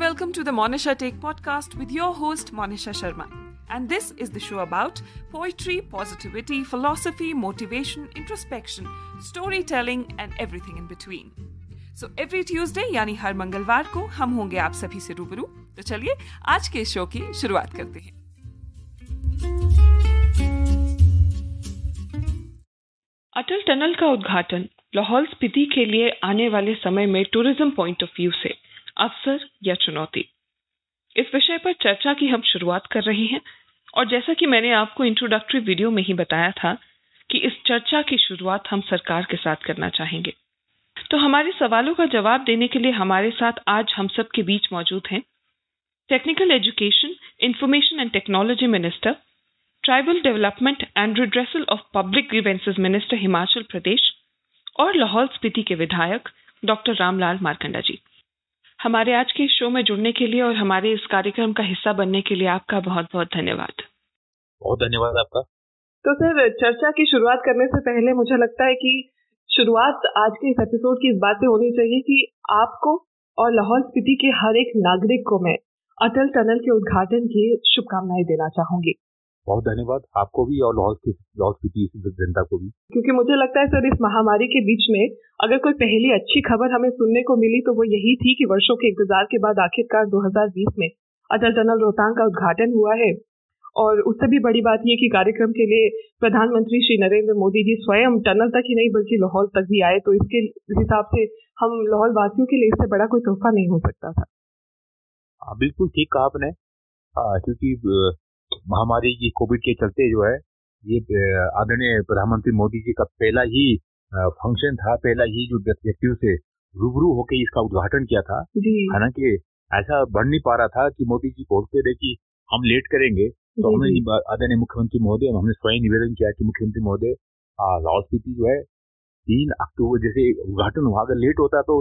welcome to the Monisha Take podcast with your host Monisha Sharma. And this is the show about poetry, positivity, philosophy, motivation, introspection, storytelling and everything in between. So every Tuesday यानी हर मंगलवार को हम होंगे आप सभी से रूबरू तो चलिए आज के शो की शुरुआत करते हैं अटल टनल का उद्घाटन लाहौल स्पीति के लिए आने वाले समय में टूरिज़्म पॉइंट ऑफ़ व्यू से अवसर या चुनौती। इस विषय पर चर्चा की हम शुरुआत कर रहे हैं और जैसा कि मैंने आपको इंट्रोडक्टरी वीडियो में ही बताया था कि इस चर्चा की शुरुआत हम सरकार के साथ करना चाहेंगे। तो हमारे सवालों का जवाब देने के लिए हमारे साथ आज हम सब के बीच मौजूद हैं technical education information and technology minister tribal development and redressal of public grievances minister Himachal Pradesh और लाहौल स्पीति के विधायक डॉक्टर रामलाल मारकंडा जी। हमारे आज के शो में जुड़ने के लिए और हमारे इस कार्यक्रम का हिस्सा बनने के लिए आपका बहुत बहुत धन्यवाद। बहुत धन्यवाद आपका। तो सर चर्चा की शुरुआत करने से पहले मुझे लगता है कि शुरुआत आज के इस एपिसोड की इस बात से होनी चाहिए कि आपको और लाहौल स्पीति के हर एक नागरिक को मैं अटल टनल के उद्घाटन की शुभकामनाएँ देना चाहूँगी। बहुत धन्यवाद। आपको भी और लाहौल की जनता को भी। क्योंकि मुझे लगता है सर इस महामारी के बीच में अगर कोई पहली अच्छी खबर हमें सुनने को मिली तो वो यही थी कि वर्षों के इंतज़ार के बाद आखिरकार 2020 में अटल टनल रोहतांग का उद्घाटन हुआ है। और उससे भी बड़ी बात यह कि कार्यक्रम के लिए प्रधानमंत्री श्री नरेंद्र मोदी जी स्वयं टनल तक ही नहीं बल्कि लाहौल तक भी आए। तो इसके हिसाब से हम लाहौल वासियों के लिए इससे बड़ा कोई तोहफा नहीं हो सकता था। हाँ, बिल्कुल ठीक कहा आपने। क्योंकि महामारी की कोविड के चलते जो है ये आदरणीय प्रधानमंत्री मोदी जी का पहला ही फ़ंक्शन था पहला ही जो व्यक्तियों से रूबरू होकर इसका उद्घाटन किया था। हालाँकि ऐसा बढ़ नहीं पा रहा था कि मोदी जी बोलते रहे कि हम लेट करेंगे। तो हमने आदरणीय मुख्यमंत्री महोदय हमने स्वयं निवेदन किया कि मुख्यमंत्री महोदय लाहौल स्पीति जो है तीन अक्टूबर जैसे उद्घाटन हुआ अगर लेट होता तो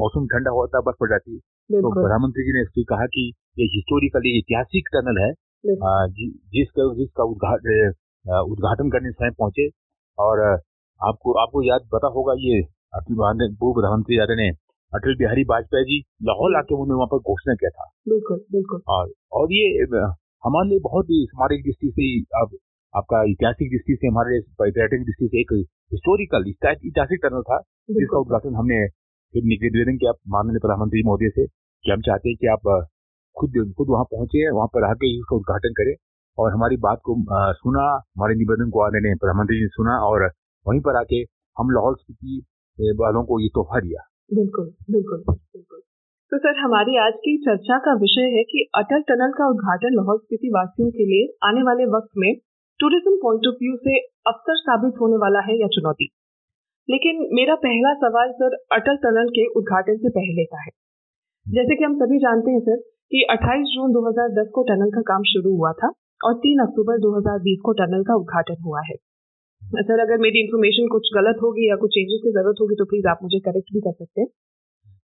मौसम ठंडा होता बर्फ़ पड़ जाती। तो प्रधानमंत्री जी ने कहा कि ये हिस्टोरिकली ऐतिहासिक टनल है। जिसका जिसका उद्घाटन करने स्वयं पहुँचे और आपको आपको याद पता होगा ये पूर्व प्रधानमंत्री आदरणीय अटल बिहारी वाजपेयी जी लाहौल आके उन्होंने वहाँ पर घोषणा किया था। बिल्कुल बिल्कुल। और और ये हमारे लिए बहुत ही स्मारक दृष्टि से अब आपका ऐतिहासिक दृष्टि से हमारे पर्यटक दृष्टि से एक हिस्टोरिकल ऐतिहासिक टनल था जिसका उद्घाटन हमने फिर निवेदन किया माननीय प्रधानमंत्री मोदी से कि हम चाहते हैं कि आप खुद खुद वहाँ पहुँचे वहाँ पर आके ही उसका उद्घाटन करे। और हमारी बात को आ, सुना हमारे निवेदन को आने ने प्रधानमंत्री जी ने सुना और वहीं पर आके हम लाहौल स्पीति वालों को ये तोहफा दिया। बिल्कुल बिल्कुल बिल्कुल। तो सर हमारी आज की चर्चा का विषय है कि अटल टनल का उद्घाटन लाहौल स्पीति वासियों के लिए आने वाले वक्त में टूरिज़्म पॉइंट ऑफ़ व्यू से अवसर साबित होने वाला है या चुनौती? लेकिन मेरा पहला सवाल सर अटल टनल के उद्घाटन से पहले का है। जैसे कि हम सभी जानते हैं सर कि 28 जून 2010 को टनल का काम शुरू हुआ था और 3 अक्टूबर 2020 को टनल का उद्घाटन हुआ है। सर, अगर मेरी इन्फॉर्मेशन कुछ गलत होगी या कुछ चेंजेस की ज़रूरत होगी तो प्लीज़ आप मुझे करेक्ट भी कर सकते हैं।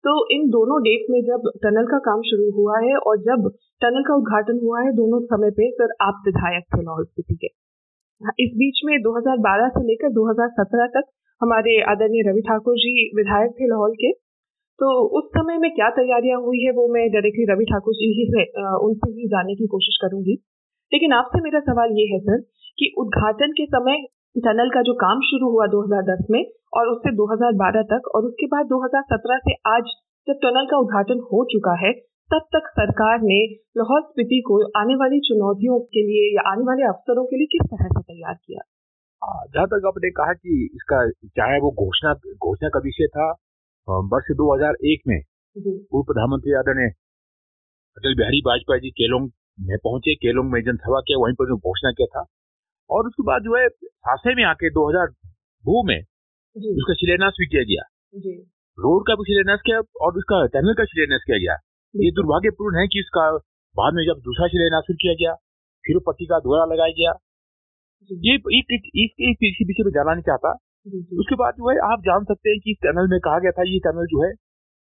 तो इन दोनों डेट में जब टनल का काम शुरू हुआ है और जब टनल का उद्घाटन हुआ है दोनों समय पे सर, आप विधायक थे लाहौल स्पीति के। इस बीच में 2012 से लेकर 2017 तक हमारे आदरणीय रवि ठाकुर जी विधायक थे लाहौल के। तो उस समय में क्या तैयारियाँ हुई है वो मैं डायरेक्टली रवि ठाकुर जी ही से उनसे ही जानने की कोशिश करूँगी। लेकिन आपसे मेरा सवाल ये है सर कि उद्घाटन के समय टनल का जो काम शुरू हुआ 2010 में और उससे 2012 तक और उसके बाद 2017 से आज जब टनल का उद्घाटन हो चुका है, तब तक सरकार ने लाहौल स्पीति को आने वाली चुनौतियों के लिए या आने वाले अवसरों के लिए किस तरह से तैयार किया? जहाँ तक आपने कहा कि इसका, चाहे वो घोषणा घोषणा का विषय था वर्ष 2001 में पूर्व प्रधानमंत्री आदरणीय अटल बिहारी वाजपेयी जी केलोंग में पहुँचे केलोंग में जनसभा किया वहीं पर जो घोषणा किया था। और उसके बाद जो है सासे में आके 2002 में उसका शिलान्यास भी किया गया। रोड का भी शिलान्यास किया और उसका टनल का शिलान्यास किया गया। ये दुर्भाग्यपूर्ण है कि इसका बाद में जब दूसरा शिलान्यास किया गया फिर पट्टी का दोहरा लगाया गया। ये इसके पीछे में जाना नहीं चाहता। उसके बाद जो है आप जान सकते हैं कि इस टनल में कहा गया था ये टनल जो है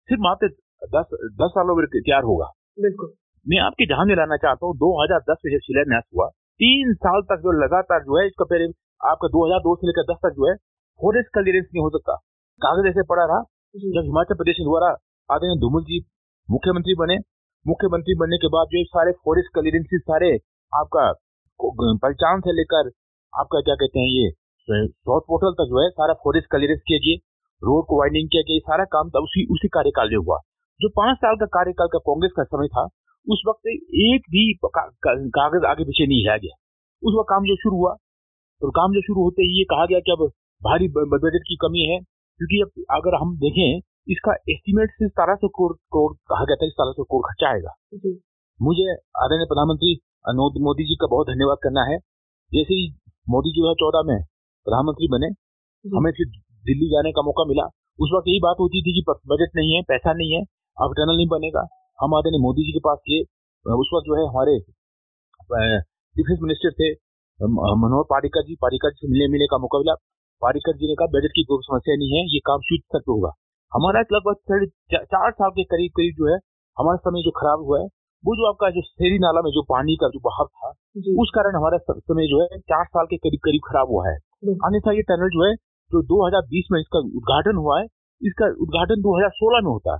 सिर्फ़ मात्र दस दस सालों में तैयार होगा। बिल्कुल। मैं आपके ध्यान में लाना चाहता हूँ दो हज़ार दस में जब शिलान्यास हुआ तीन साल तक जो लगातार जो है इसका पहले आपका दो हज़ार दो से लेकर दस तक जो है फॉरेस्ट क्लियरेंस नहीं हो सकता। कागज़ ऐसे पड़ा रहा जब हिमाचल प्रदेश द्वारा आदरणीय धूमल जी मुख्यमंत्री बने। मुख्यमंत्री बनने के बाद जो सारे फॉरेस्ट क्लियरेंसेस सारे आपका पहचान से लेकर आपका क्या कहते हैं ये साउथ पोर्टल तक जो है सारा फॉरेस्ट क्लियरेंस किया गया रोड को वाइडिंग किया गया सारा काम था उसी उसी कार्यकाल में हुआ। जो पाँच साल का कार्यकाल का कांग्रेस का समय था उस वक्त एक भी कागज़ आगे पीछे नहीं रह गया। उस वक्त काम जो शुरू हुआ तो काम जो शुरू होते ही ये कहा गया कि अब भारी बजट की कमी है क्योंकि अब अगर हम देखें इसका एस्टिमेट से सतारह सौ करोड़ करोड़ कहा गया था सतारह सौ करोड़ खर्चा आएगा। मुझे आदरणीय प्रधानमंत्री मोदी जी का बहुत धन्यवाद करना है। जैसे ही मोदी जी चौदह में प्रधानमंत्री बने हमें फिर दिल्ली जाने का मौका मिला। उस वक्त यही बात होती थी कि बजट नहीं है पैसा नहीं है अब टनल नहीं बनेगा। हम आदरणीय मोदी जी के पास गए उस वक्त जो है हमारे डिफेंस मिनिस्टर थे मनोहर पारिकर जी पारिकर जी से मिलने मिलने का मौका मिला। पारिकर जी ने कहा बजट की कोई समस्या नहीं है ये काम शुद्ध तक होगा। हमारा लगभग साढ़े चार साल के करीब करीब जो है हमारा समय जो खराब हुआ है वो जो आपका जो शेरी नाला में जो पानी का जो बहाव था उस कारण हमारा समय जो है चार साल के करीब करीब खराब हुआ है। अन्यथा ये टनल जो है जो 2020 में इसका उद्घाटन हुआ है इसका उद्घाटन 2016 में होता है।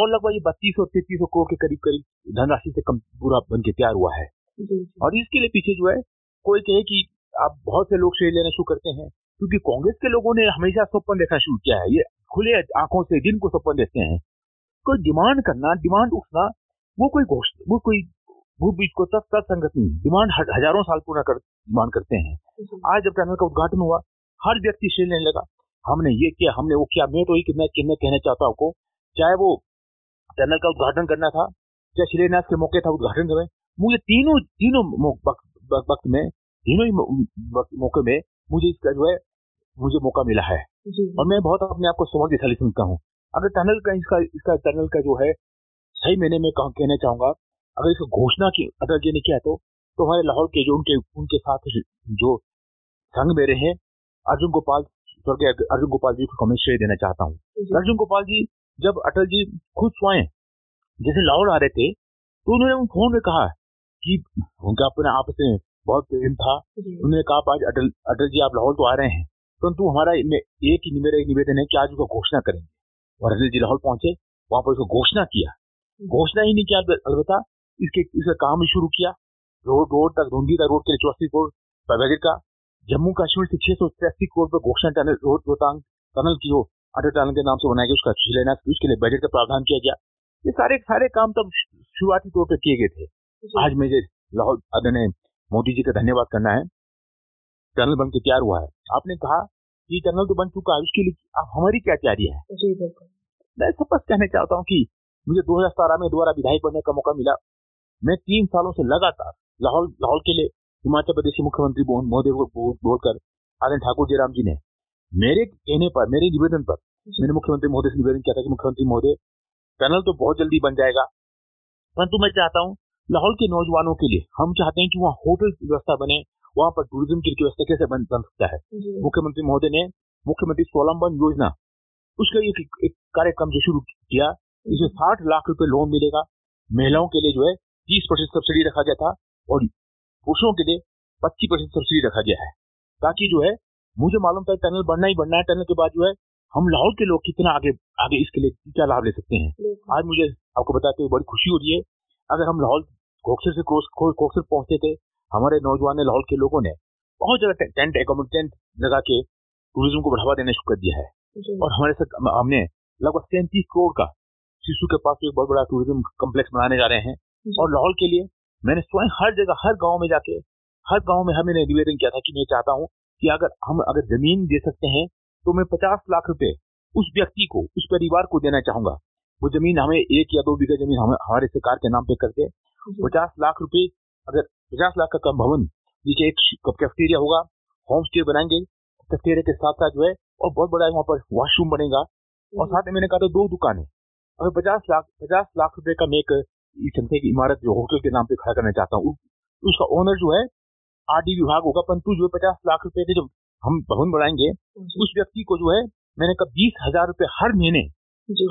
और लगभग ये बत्तीस और तैतीस सौ करोड़ के करीब करीब धनराशि से कम पूरा बन के तैयार हुआ है। और इसके लिए पीछे जो है कोई कहे कि आप बहुत से लोग श्रेय लेना शुरू करते हैं क्योंकि कांग्रेस के लोगों ने हमेशा सपन देखना शुरू किया है। ये खुले आँखों से दिन को सपन देखते हैं। कोई डिमांड करना डिमांड उठना वो कोई वो कोई वो बीच को तक संगत नहीं है। डिमांड हज़ारों साल पूरा कर डिमांड करते हैं। आज जब टनल का उद्घाटन हुआ हर व्यक्ति शेर लेने लगा। हमने ये किया हमने वो किया। मैं तो ये कितना कितना कहना चाहता हूँ चाहे वो टनल का उद्घाटन करना था चाहे शिलान्यास के मौके था उद्घाटन समय मुझे तीनों तीनों वक्त में तीनों ही मौके में मुझे इसका जो है मुझे मौका मिला है। और मैं बहुत अपने आप को समझ समझता हूँ। अगर टनल का इसका इसका टनल का जो है सही मैंने में कहना चाहूँगा अगर इसको घोषणा की अगर ये नहीं किया तो तो हमारे लाहौर के जो उनके उनके साथ जो संघ मेरे हैं अर्जुन गोपाल स्वर्गीय अर्जुन गोपाल जी को मैं श्रेय देना चाहता हूँ। अर्जुन गोपाल जी जब अटल जी खुद स्वयं जैसे लाहौर आ रहे थे तो उन्होंने फ़ोन में कहा कि उनका अपने आपस में बहुत प्रेम था। उन्होंने कहा आज अटल अटल जी आप लाहौर तो आ रहे हैं परंतु हमारा एक ही मेरा एक निवेदन है कि आज उसको घोषणा करेंगे। और अटल जी लाहौर पहुँचे वहाँ पर उसको घोषणा किया। घोषणा ही नहीं किया अलबत्ता इसके इसका काम भी शुरू किया। रोड रोड तक धुंधीदा रोड के लिए चौसी करोड़ बजट का। जम्मू कश्मीर से छह सौ तिरासी करोड़ पर घोषणा टनल रोड रोहतांग टनल की जो अटल टनल के नाम से बनाया गया उसका शिलान्यास उसके लिए बजट का प्रावधान किया गया। ये सारे सारे काम तब शुरुआती तौर पर किए गए थे। आज मुझे लाहौर आदरणीय मोदी जी का धन्यवाद करना है। टनल बन के तैयार हुआ है। आपने कहा कि टनल तो बन चुका है उसके लिए हमारी क्या तैयारी है? मैं स्पष्ट कहना चाहता हूँ कि मुझे दो हज़ार सत्रह में दोबारा विधायक बनने का मौका मिला। मैं तीन सालों से लगातार लाहौल लाहौल के लिए हिमाचल प्रदेश के मुख्यमंत्री महोदय को बोलकर आनंद ठाकुर जयराम जी ने मेरे कहने पर मेरे निवेदन पर मैंने मुख्यमंत्री महोदय से निवेदन किया था कि मुख्यमंत्री महोदय टनल तो बहुत जल्दी बन जाएगा। परंतु मैं चाहता हूँ लाहौल के नौजवानों के लिए हम चाहते हैं कि वहाँ होटल की व्यवस्था बने वहाँ पर टूरिज़्म की व्यवस्था कैसे बन, बन सकता है। मुख्यमंत्री महोदय ने मुख्यमंत्री स्वावलंबन योजना उसका एक एक कार्यक्रम जो शुरू किया इसमें साठ लाख रुपए लोन मिलेगा। महिलाओं के लिए जो है तीस परसेंट सब्सिडी रखा गया था और पुरुषों के लिए पच्चीस परसेंट सब्सिडी रखा गया है। ताकि जो है मुझे मालूम था टनल बढ़ना ही बढ़ना है। टनल के बाद जो है हम लाहौल के लोग कितना आगे आगे इसके लिए क्या लाभ ले सकते हैं? आज मुझे आपको बताते हुए बड़ी खुशी हो रही है। अगर हम लाहौल खोखसर से खोखसर पहुँचते थे हमारे नौजवान लाहौल के लोगों ने बहुत ज़्यादा टेंट टेंट लगा के टूरिज़्म को बढ़ावा देना शुरू कर दिया है। और हमारे साथ हमने लगभग सैंतीस करोड़ का शिशु के पास एक बहुत बड़ा टूरिज़्म कम्प्लेक्स बनाने जा रहे हैं। और लाहौल के लिए मैंने स्वयं हर जगह हर गाँव में जाके हर गाँव में हमें निवेदन किया था कि मैं चाहता हूँ कि अगर हम अगर ज़मीन दे सकते हैं तो मैं पचास लाख रुपए उस व्यक्ति को उस परिवार को देना चाहूँगा। वो ज़मीन हमें एक या दो बीघा ज़मीन हमें हमारे सरकार के नाम पे करते पचास लाख रुपए अगर पचास लाख का कम भवन नीचे एक कैफेटेरिया होगा होम स्टे बनाएँगे कैफेटेरिया के साथ साथ जो है और बहुत बड़ा वहाँ पर वॉशरूम बनेगा। और साथ में मैंने कहा था दो दुकानें अगर पचास लाख पचास लाख रुपए का मैं एक जनता की इमारत जो होटल के नाम पे खड़ा करना चाहता हूँ। उसका ओनर जो है आरडी विभाग होगा परंतु जो पचास लाख रुपए के जब हम भवन बढ़ाएँगे उस व्यक्ति को जो है मैंने कहा बीस हज़ार रुपए हर महीने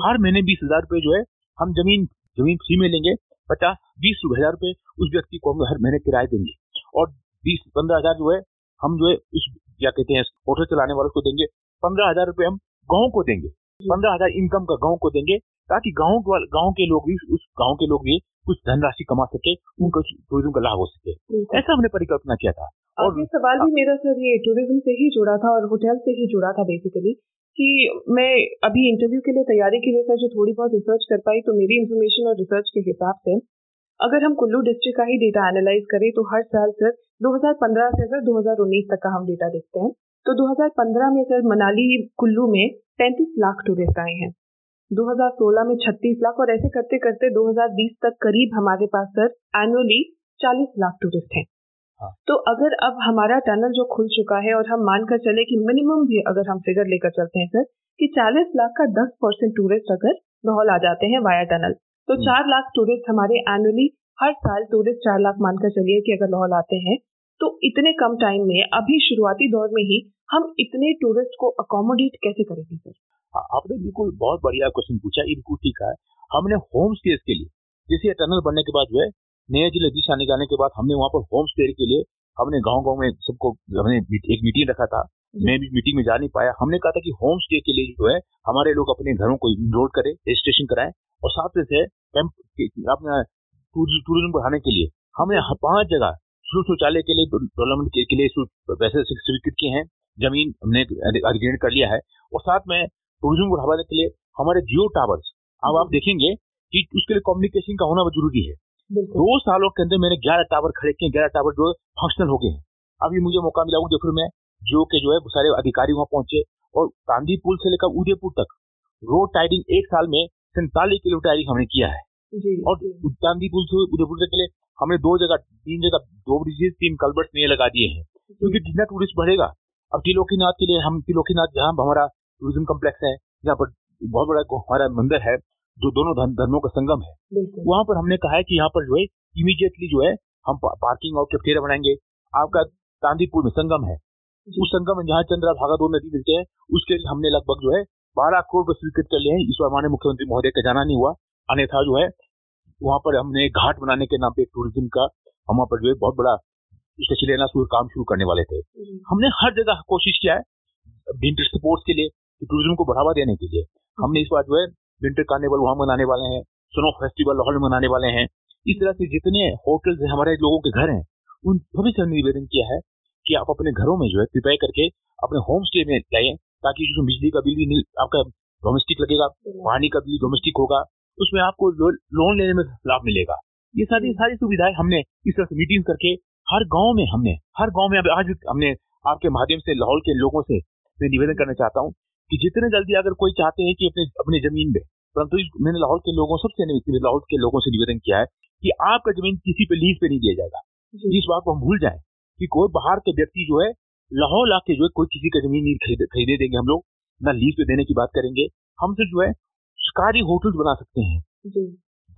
हर महीने बीस हज़ार रुपए जो है हम ज़मीन ज़मीन फ्री में लेंगे पचास बीस हज़ार रुपए उस व्यक्ति को हम हर महीने किराए देंगे। और बीस पंद्रह हज़ार जो है हम जो है इस क्या कहते हैं होटल चलाने वालों को देंगे। पंद्रह हज़ार रुपए हम गाँव को देंगे। पंद्रह हज़ार इनकम का गाँव को देंगे। ताकि गाँव गाँव के लोग भी उस गाँव के लोग भी कुछ धनराशि कमा सके उनको टूरिज़्म का लाभ हो सके। ऐसा हमने परिकल्पना किया था। और ये सवाल भी मेरा सर ये टूरिज़्म से ही जुड़ा था और होटल से ही जुड़ा था बेसिकली कि मैं अभी इंटरव्यू के लिए तैयारी के लिए सर जो थोड़ी बहुत रिसर्च कर पाई तो मेरी इन्फॉर्मेशन और रिसर्च के हिसाब से अगर हम कुल्लू डिस्ट्रिक्ट का ही डेटा एनालाइज करें तो हर साल सर 2015 से अगर 2019 तक का हम डेटा देखते हैं तो 2015 में सर मनाली कुल्लू में 35 लाख टूरिस्ट आए हैं। 2016 में 36 लाख और ऐसे करते करते 2020 तक करीब हमारे पास सर एनुअली 40 लाख टूरिस्ट हैं हाँ। तो अगर अब हमारा टनल जो खुल चुका है और हम मानकर चले कि मिनिमम भी अगर हम फिगर लेकर चलते हैं सर कि 40 लाख का 10 परसेंट टूरिस्ट अगर लाहौल आ जाते हैं वाया टनल तो हम्म। चार लाख टूरिस्ट हमारे एनुअली हर साल टूरिस्ट चार लाख मानकर चलिए कि अगर लाहौल आते हैं तो इतने कम टाइम में अभी शुरुआती दौर में ही हम इतने टूरिस्ट को अकोमोडेट कैसे करेंगे सर आपने बिल्कुल बहुत बढ़िया क्वेश्चन पूछा। ये बिल्कुल ठीक है। हमने होम स्टे के लिए जैसे टनल बनने के बाद जो है नए ज़िले दिशा जाने के बाद हमने वहाँ पर होम स्टे के लिए हमने गाँव गाँव में सबको हमने एक मीटिंग रखा था। मैं भी मीटिंग में जा नहीं पाया। हमने कहा था कि होम स्टे के लिए जो है हमारे लोग अपने घरों को इनरोल करें रजिस्ट्रेशन कराएँ और साथ में से अपना टूरिज़्म बढ़ाने के लिए हमने पाँच जगह शुरू शौचालय के लिए डेवलपमेंट के लिए पैसे स्वीकृत किए हैं। ज़मीन हमने अधिग्रहण कर लिया है और साथ में टूरिज़्म को बढ़ावा देने के लिए हमारे जियो टावर्स अब आप देखेंगे कि उसके लिए कम्युनिकेशन का होना ज़रूरी है। दो सालों के अंदर मैंने ग्यारह टावर खड़े किए ग्यारह टावर जो फंक्शनल हो गए हैं। अभी मुझे मौका मिला उदयपुर में जियो के जो है सारे अधिकारी वहाँ पहुँचे और गांधी पुल से लेकर उदयपुर तक। रोड टाइडिंग एक साल में सैंतालीस किलोमीटर टाइडिंग हमने किया है। और गांधी पुल से उदयपुर तक के लिए हमने दो जगह तीन जगह दो ब्रिजेस तीन कलबर्ट नए लगा दिए हैं। क्योंकि जितना टूरिस्ट बढ़ेगा अब तिलोकीनाथ के लिए हम तिलोकीनाथ जहाँ हमारा टूरिज़्म कम्प्लेक्स है जहाँ पर बहुत बड़ा हमारा मंदिर है जो दोनों धर्मों का संगम है। वहाँ पर हमने कहा है कि यहाँ पर जो है इमीडिएटली जो है हम पार्किंग और कैफेटेरिया बनाएँगे। आपका चांदीपुर में संगम है। उस संगम में जहाँ चंद्रा भागा दो नदी मिलते हैं उसके लिए हमने लगभग जो है बारह करोड़ रुपए स्वीकृत कर लिए हैं। इस बार माननीय मुख्यमंत्री महोदय का जाना नहीं हुआ। अन्यथा जो है वहाँ पर हमने घाट बनाने के नाम पे टूरिज़्म का हम वहाँ पर जो है बहुत बड़ा उसका शिलान्यास काम शुरू करने वाले थे। हमने हर जगह कोशिश किया है विंटर स्पोर्ट्स के लिए टूरिज़्म को बढ़ावा देने के लिए हमने इस बार जो है विंटर कार्निवल वहाँ मनाने वाले हैं स्नो फेस्टिवल लाहौर में मनाने वाले हैं। इस तरह से जितने होटल्स हैं, हमारे लोगों के घर हैं, उन सभी से निवेदन किया है कि आप अपने घरों में जो है प्रिपेयर करके अपने होम स्टे में जाइए, ताकि जो बिजली का बिल भी आपका डोमेस्टिक लगेगा, पानी का बिल डोमेस्टिक होगा, उसमें आपको लोन लेने में लाभ मिलेगा। ये सारी सारी सुविधाएँ हमने इस तरह से मीटिंग करके हर गाँव में हमने, हर गाँव में अभी आज हमने आपके माध्यम से लाहौल के लोगों से मैं निवेदन करना चाहता हूँ कि जितने जल्दी अगर कोई चाहते हैं कि अपने अपनी ज़मीन में परंतु मैंने लाहौल के लोगों सबसे लाहौल के लोगों से निवेदन किया है कि आपका ज़मीन किसी पे लीज पे नहीं दिया जाएगा। इस बात को हम भूल जाए कि कोई बाहर के व्यक्ति जो है लाहौल आके जो है कोई किसी का ज़मीन नहीं खरीदे देंगे हम लोग ना लीज पे देने की बात करेंगे। हमसे जो है सरकारी होटल बना सकते हैं।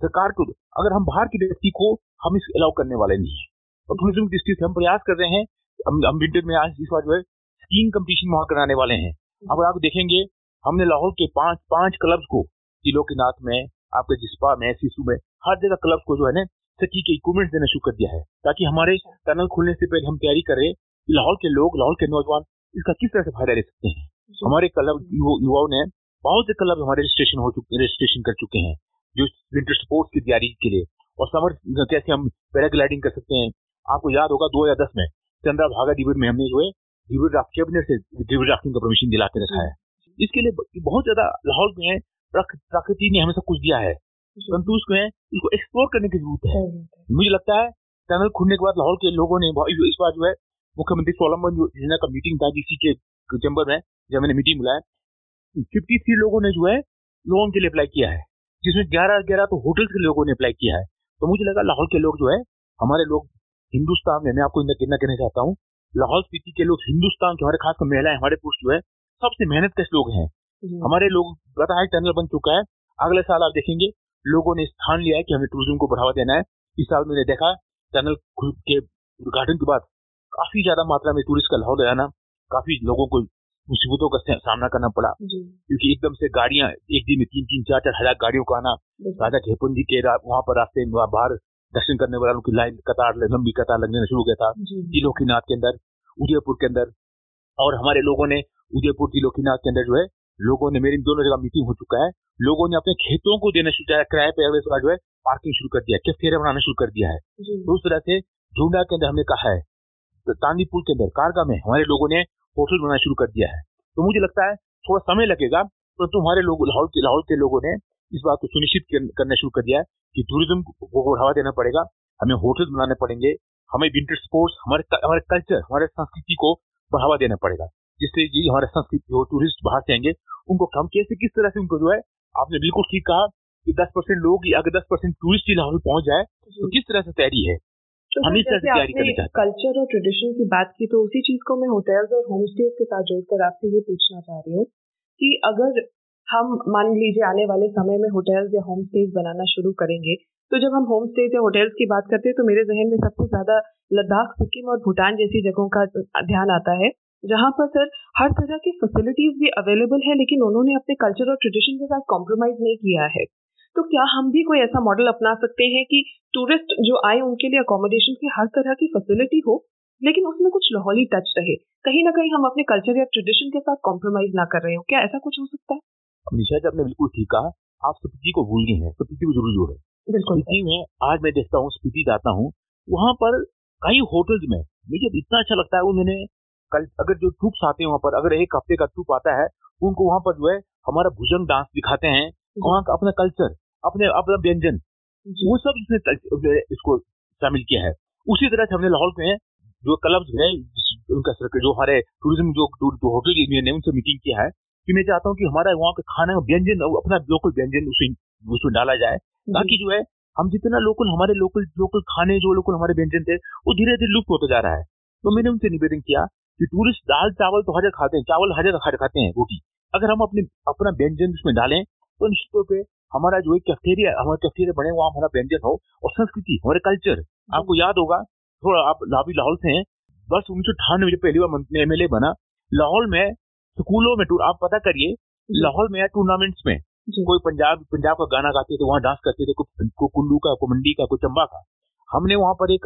सरकार को अगर हम बाहर के व्यक्ति को हम इस अलाउ करने वाले नहीं है। और टूरिज़्म दृष्टि से हम प्रयास कर रहे हैं हम विंटर में आज इस बार जो है स्कीइंग कंपटीशन वहाँ कराने वाले हैं। अब आप देखेंगे हमने लाहौर के पाँच पाँच क्लब्स को तिलोकीनाथ में आपके जिस्पा में सिसु में हर जगह क्लब को जो है ना सकी के इक्विपमेंट देना शुरू कर दिया है। ताकि हमारे टनल खुलने से पहले हम तैयारी करें कि लाहौर के लोग लाहौर के नौजवान इसका किस तरह से फ़ायदा ले सकते हैं। हमारे क्लब युवाओं ने बहुत से क्लब हमारे रजिस्ट्रेशन हो चुके रजिस्ट्रेशन कर चुके हैं जो विंटर स्पोर्ट्स की तैयारी के लिए। और समर कैसे हम पैराग्लाइडिंग कर सकते हैं आपको याद होगा दो हज़ार दस में चंद्रा भागा डिबर में हमने जो है रिवर राफ्ट कैबिनेट से रिवर राफ्टिंग का परमिशन दिला के रखा है। इसके लिए बहुत ज़्यादा लाहौल में प्रकृति ने हमें सब कुछ दिया है। परंतु उसको है उसको एक्सप्लोर करने की ज़रूरत है। मुझे लगता है टनल खुलने के बाद लाहौल के लोगों ने इस बार जो है मुख्यमंत्री सोलमन जिन्हें का मीटिंग था डीसी के चैम्बर में जब मैंने मीटिंग बुलाया फिफ्टी थ्री लोगों ने जो है लोन के लिए अप्लाई किया है। जिसमें ग्यारह ग्यारह तो होटल्स के लोगों ने अप्लाई किया है। तो मुझे लगा लाहौल के लोग जो है हमारे लोग हिंदुस्तान में मैं आपको इतना कहना चाहता हूँ लाहौल स्पीति के लोग हिंदुस्तान के हमारे खासकर महिलाएँ हमारे पुरुष जो है सबसे मेहनत कश लोग हैं। हमारे लोग है टनल बन चुका है। अगले साल आप देखेंगे लोगों ने स्थान लिया है कि हमें टूरिज़्म को बढ़ावा देना है। इस साल मैंने देखा टनल के उद्घाटन के बाद काफ़ी ज़्यादा मात्रा में टूरिस्ट का लाहौल आना काफ़ी लोगों को मुसीबतों का सामना करना पड़ा। क्योंकि एकदम से गाड़ियाँ एक दिन में तीन तीन चार चार हज़ार गाड़ियों का आना राजा खेपन जी के वहाँ पर रास्ते बाहर दर्शन करने वालों की लाइन कतार लंबी कतार लगने शुरू हो गया था तिलोकीनाथ के अंदर उदयपुर के अंदर। और हमारे लोगों ने उदयपुर तिलोकीनाथ के अंदर जो है लोगों ने मेरी दोनों जगह मीटिंग हो चुका है। लोगों ने अपने खेतों को देना शुरू किया किराए पे जो है पार्किंग शुरू कर दिया कैफेरिया बनाना शुरू कर दिया है? तो उस तरह से झुंडा के अंदर हमने कहा है तो तांदीपुर के अंदर कारगा में हमारे लोगों ने होटल बनाना शुरू कर दिया है। तो मुझे लगता है थोड़ा समय लगेगा परंतु तो हमारे लोग लाहौल के लाहौल के लोगों ने इस बात को सुनिश्चित करना शुरू कर दिया है कि टूरिज़्म को बढ़ावा देना पड़ेगा। हमें होटल बनाने पड़ेंगे। हमें विंटर स्पोर्ट्स हमारे हमारे कल्चर हमारे संस्कृति को बढ़ावा देना पड़ेगा। जिससे ये हमारे संस्कृति जो टूरिस्ट बाहर से आएँगे उनको हम कैसे किस तरह से उनको जो है आपने बिल्कुल ठीक कहा कि 10 परसेंट लोग अगर 10 परसेंट टूरिस्ट ही लाहौल पहुँच जाए तो किस तरह से तैयारी है? तो हम इस तरह से तैयारी करना चाहते कल्चर और ट्रेडिशन की बात की तो उसी चीज़ को मैं होटल्स और होम स्टेज के साथ जोड़कर आपसे ये पूछना चाह रही हूँ कि अगर हम, मान लीजिए, आने वाले समय में होटल्स या होम स्टेज बनाना शुरू करेंगे। तो जब हम होम स्टेज या होटल्स की बात करते हैं तो मेरे जहन में सबसे ज़्यादा लद्दाख, सिक्किम और भूटान जैसी जगहों का ध्यान आता है, जहाँ पर सर हर तरह की फैसिलिटीज़ भी अवेलेबल है, लेकिन उन्होंने अपने कल्चर और ट्रेडिशन के साथ कॉम्प्रोमाइज नहीं किया है। तो क्या हम भी कोई ऐसा मॉडल अपना सकते हैं कि टूरिस्ट जो आए, उनके लिए अकोमोडेशन की हर तरह की फैसिलिटी हो, लेकिन उसमें कुछ लाहौली टच रहे? कहीं ना कहीं हम अपने कल्चर या ट्रेडिशन के साथ कॉम्प्रोमाइज ना कर रहे हो। क्या ऐसा कुछ हो सकता है? निशा जी आपने बिल्कुल ठीक कहा। आप स्पीति को भूल गए हैं स्पीति को ज़रूर जोड़े। स्पीति में आज मैं देखता हूँ स्पीति जाता हूँ वहाँ पर कई होटल्स में मुझे इतना अच्छा लगता है उन्होंने कल अगर जो ट्रूप्स आते हैं वहाँ पर अगर एक हफ़्ते का ट्रूप आता है उनको वहाँ पर जो है हमारा भुजंग डांस दिखाते हैं वहाँ का अपना कल्चर अपने अपना व्यंजन वो सब इसने इसको शामिल किया है। उसी तरह से हमने लाहौल में जो क्लब्स है उनका सर्कल जो हमारे टूरिज़्म जो, जो होटल यूनियन ने उनसे मीटिंग किया है कि मैं चाहता हूँ कि हमारा वहाँ का खाना व्यंजन अपना लोकल व्यंजन उसमें उसमें डाला जाए। ताकि जो है हम जितना लोकल हमारे लोकल लोकल खाने जो लोकल हमारे व्यंजन थे वो धीरे धीरे लुप्त होता जा रहा है। तो मैंने उनसे निवेदन किया कि टूरिस्ट दाल चावल तो हजर खाते हैं चावल हजर खाते हैं रोटी। अगर हम अपने अपना व्यंजन उसमें डालें तो निश्चित तौर पर हमारा जो एक कैफेरिया हमारे कैफेरिया बने वहाँ हमारा व्यंजन हो और संस्कृति हमारे कल्चर आपको याद होगा थोड़ा आप लाभी लाहौल से हैं। बस उन्नीस सौ अठानवे पहली बार एम एल ए बना लाहौल में स्कूलों में टूर आप पता करिए लाहौल में या टूर्नामेंट्स में कोई पंजाब पंजाब का गाना गाते थे वहाँ डांस करते थे कोई कुल्लू का कोई मंडी का कोई चंबा का। हमने वहाँ पर एक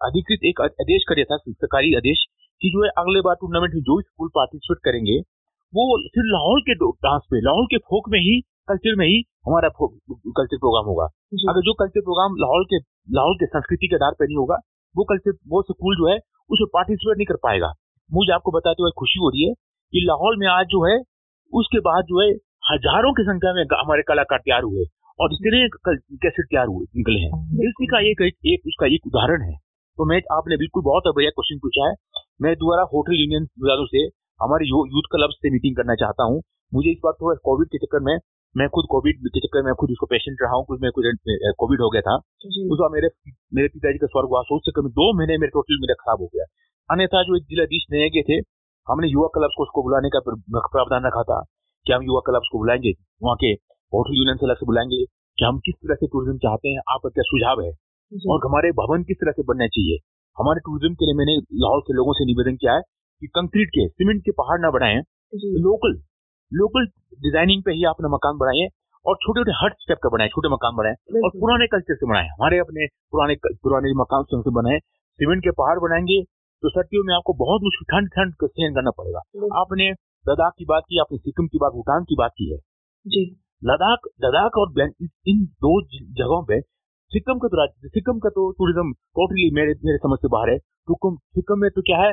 अधिकृत एक आदेश कर दिया था सरकारी आदेश कि जो है अगले बार टूर्नामेंट में जो स्कूल पार्टिसिपेट करेंगे वो सिर्फ़ लाहौल के डांस पे लाहौल के फोक में ही कल्चर में ही हमारा कल्चर प्रोग्राम होगा। अगर जो कल्चर प्रोग्राम लाहौल के लाहौल के संस्कृति के आधार पर नहीं होगा वो कल्चर वो स्कूल जो है उसमें पार्टिसिपेट नहीं कर पाएगा। मुझे आपको बताते हुए खुशी हो रही है कि लाहौल में आज जो है उसके बाद जो है हज़ारों की संख्या में हमारे कलाकार तैयार हुए और तरह कैसे तैयार हुए निकले हैं। इसी का एक, एक उसका एक उदाहरण है। तो मैं आपने बिल्कुल बहुत बढ़िया क्वेश्चन पूछा है। मैं दोबारा होटल यूनियन से हमारे यूथ क्लब से मीटिंग करना चाहता हूँ। मुझे इस बार थोड़ा कोविड के चक्कर में मैं खुद कोविड के चक्कर में खुद उसको पेशेंट रहा हूँ कुछ मैं कुछ कोविड हो गया था। उस बार मेरे मेरे पिताजी का स्वर्गवास उस चक्कर में दो महीने मेरे टोटल मेरा खराब हो गया। अन्यथा जो एक जिलाधीश नए गए थे हमने युवा क्लब्स को उसको बुलाने का प्रावधान रखा था कि हम युवा क्लब्स को बुलाएँगे वहाँ के होटल यूनियन से अलग से बुलाएँगे कि हम किस तरह से टूरिज़्म चाहते हैं आपका क्या सुझाव है? और हमारे भवन किस तरह से बनना चाहिए? हमारे टूरिज़्म के लिए मैंने लाहौर के लोगों से निवेदन किया है कि कंक्रीट के सीमेंट के पहाड़ ना बनाए। लोकल लोकल डिज़ाइनिंग पे ही अपना मकान बनाए और छोटे छोटे हट स्टेप का बनाए छोटे मकान बनाए और पुराने कल्चर से बनाए। हमारे अपने पुराने पुराने मकान से बनाए सीमेंट के पहाड़ बनाएँगे तो सर्दियों में आपको बहुत मुश्किल ठंड ठंड का सहन करना पड़ेगा। आपने लद्दाख की बात की आपने सिक्किम की बात भूटान की बात की है। जी। लद्दाख लद्दाख और इन दो जगहों पे सिक्किम का तो राज्य सिक्किम का तो टूरिज़्म टोटली मेरे मेरे समझ से बाहर है। तो सिक्किम में तो क्या है?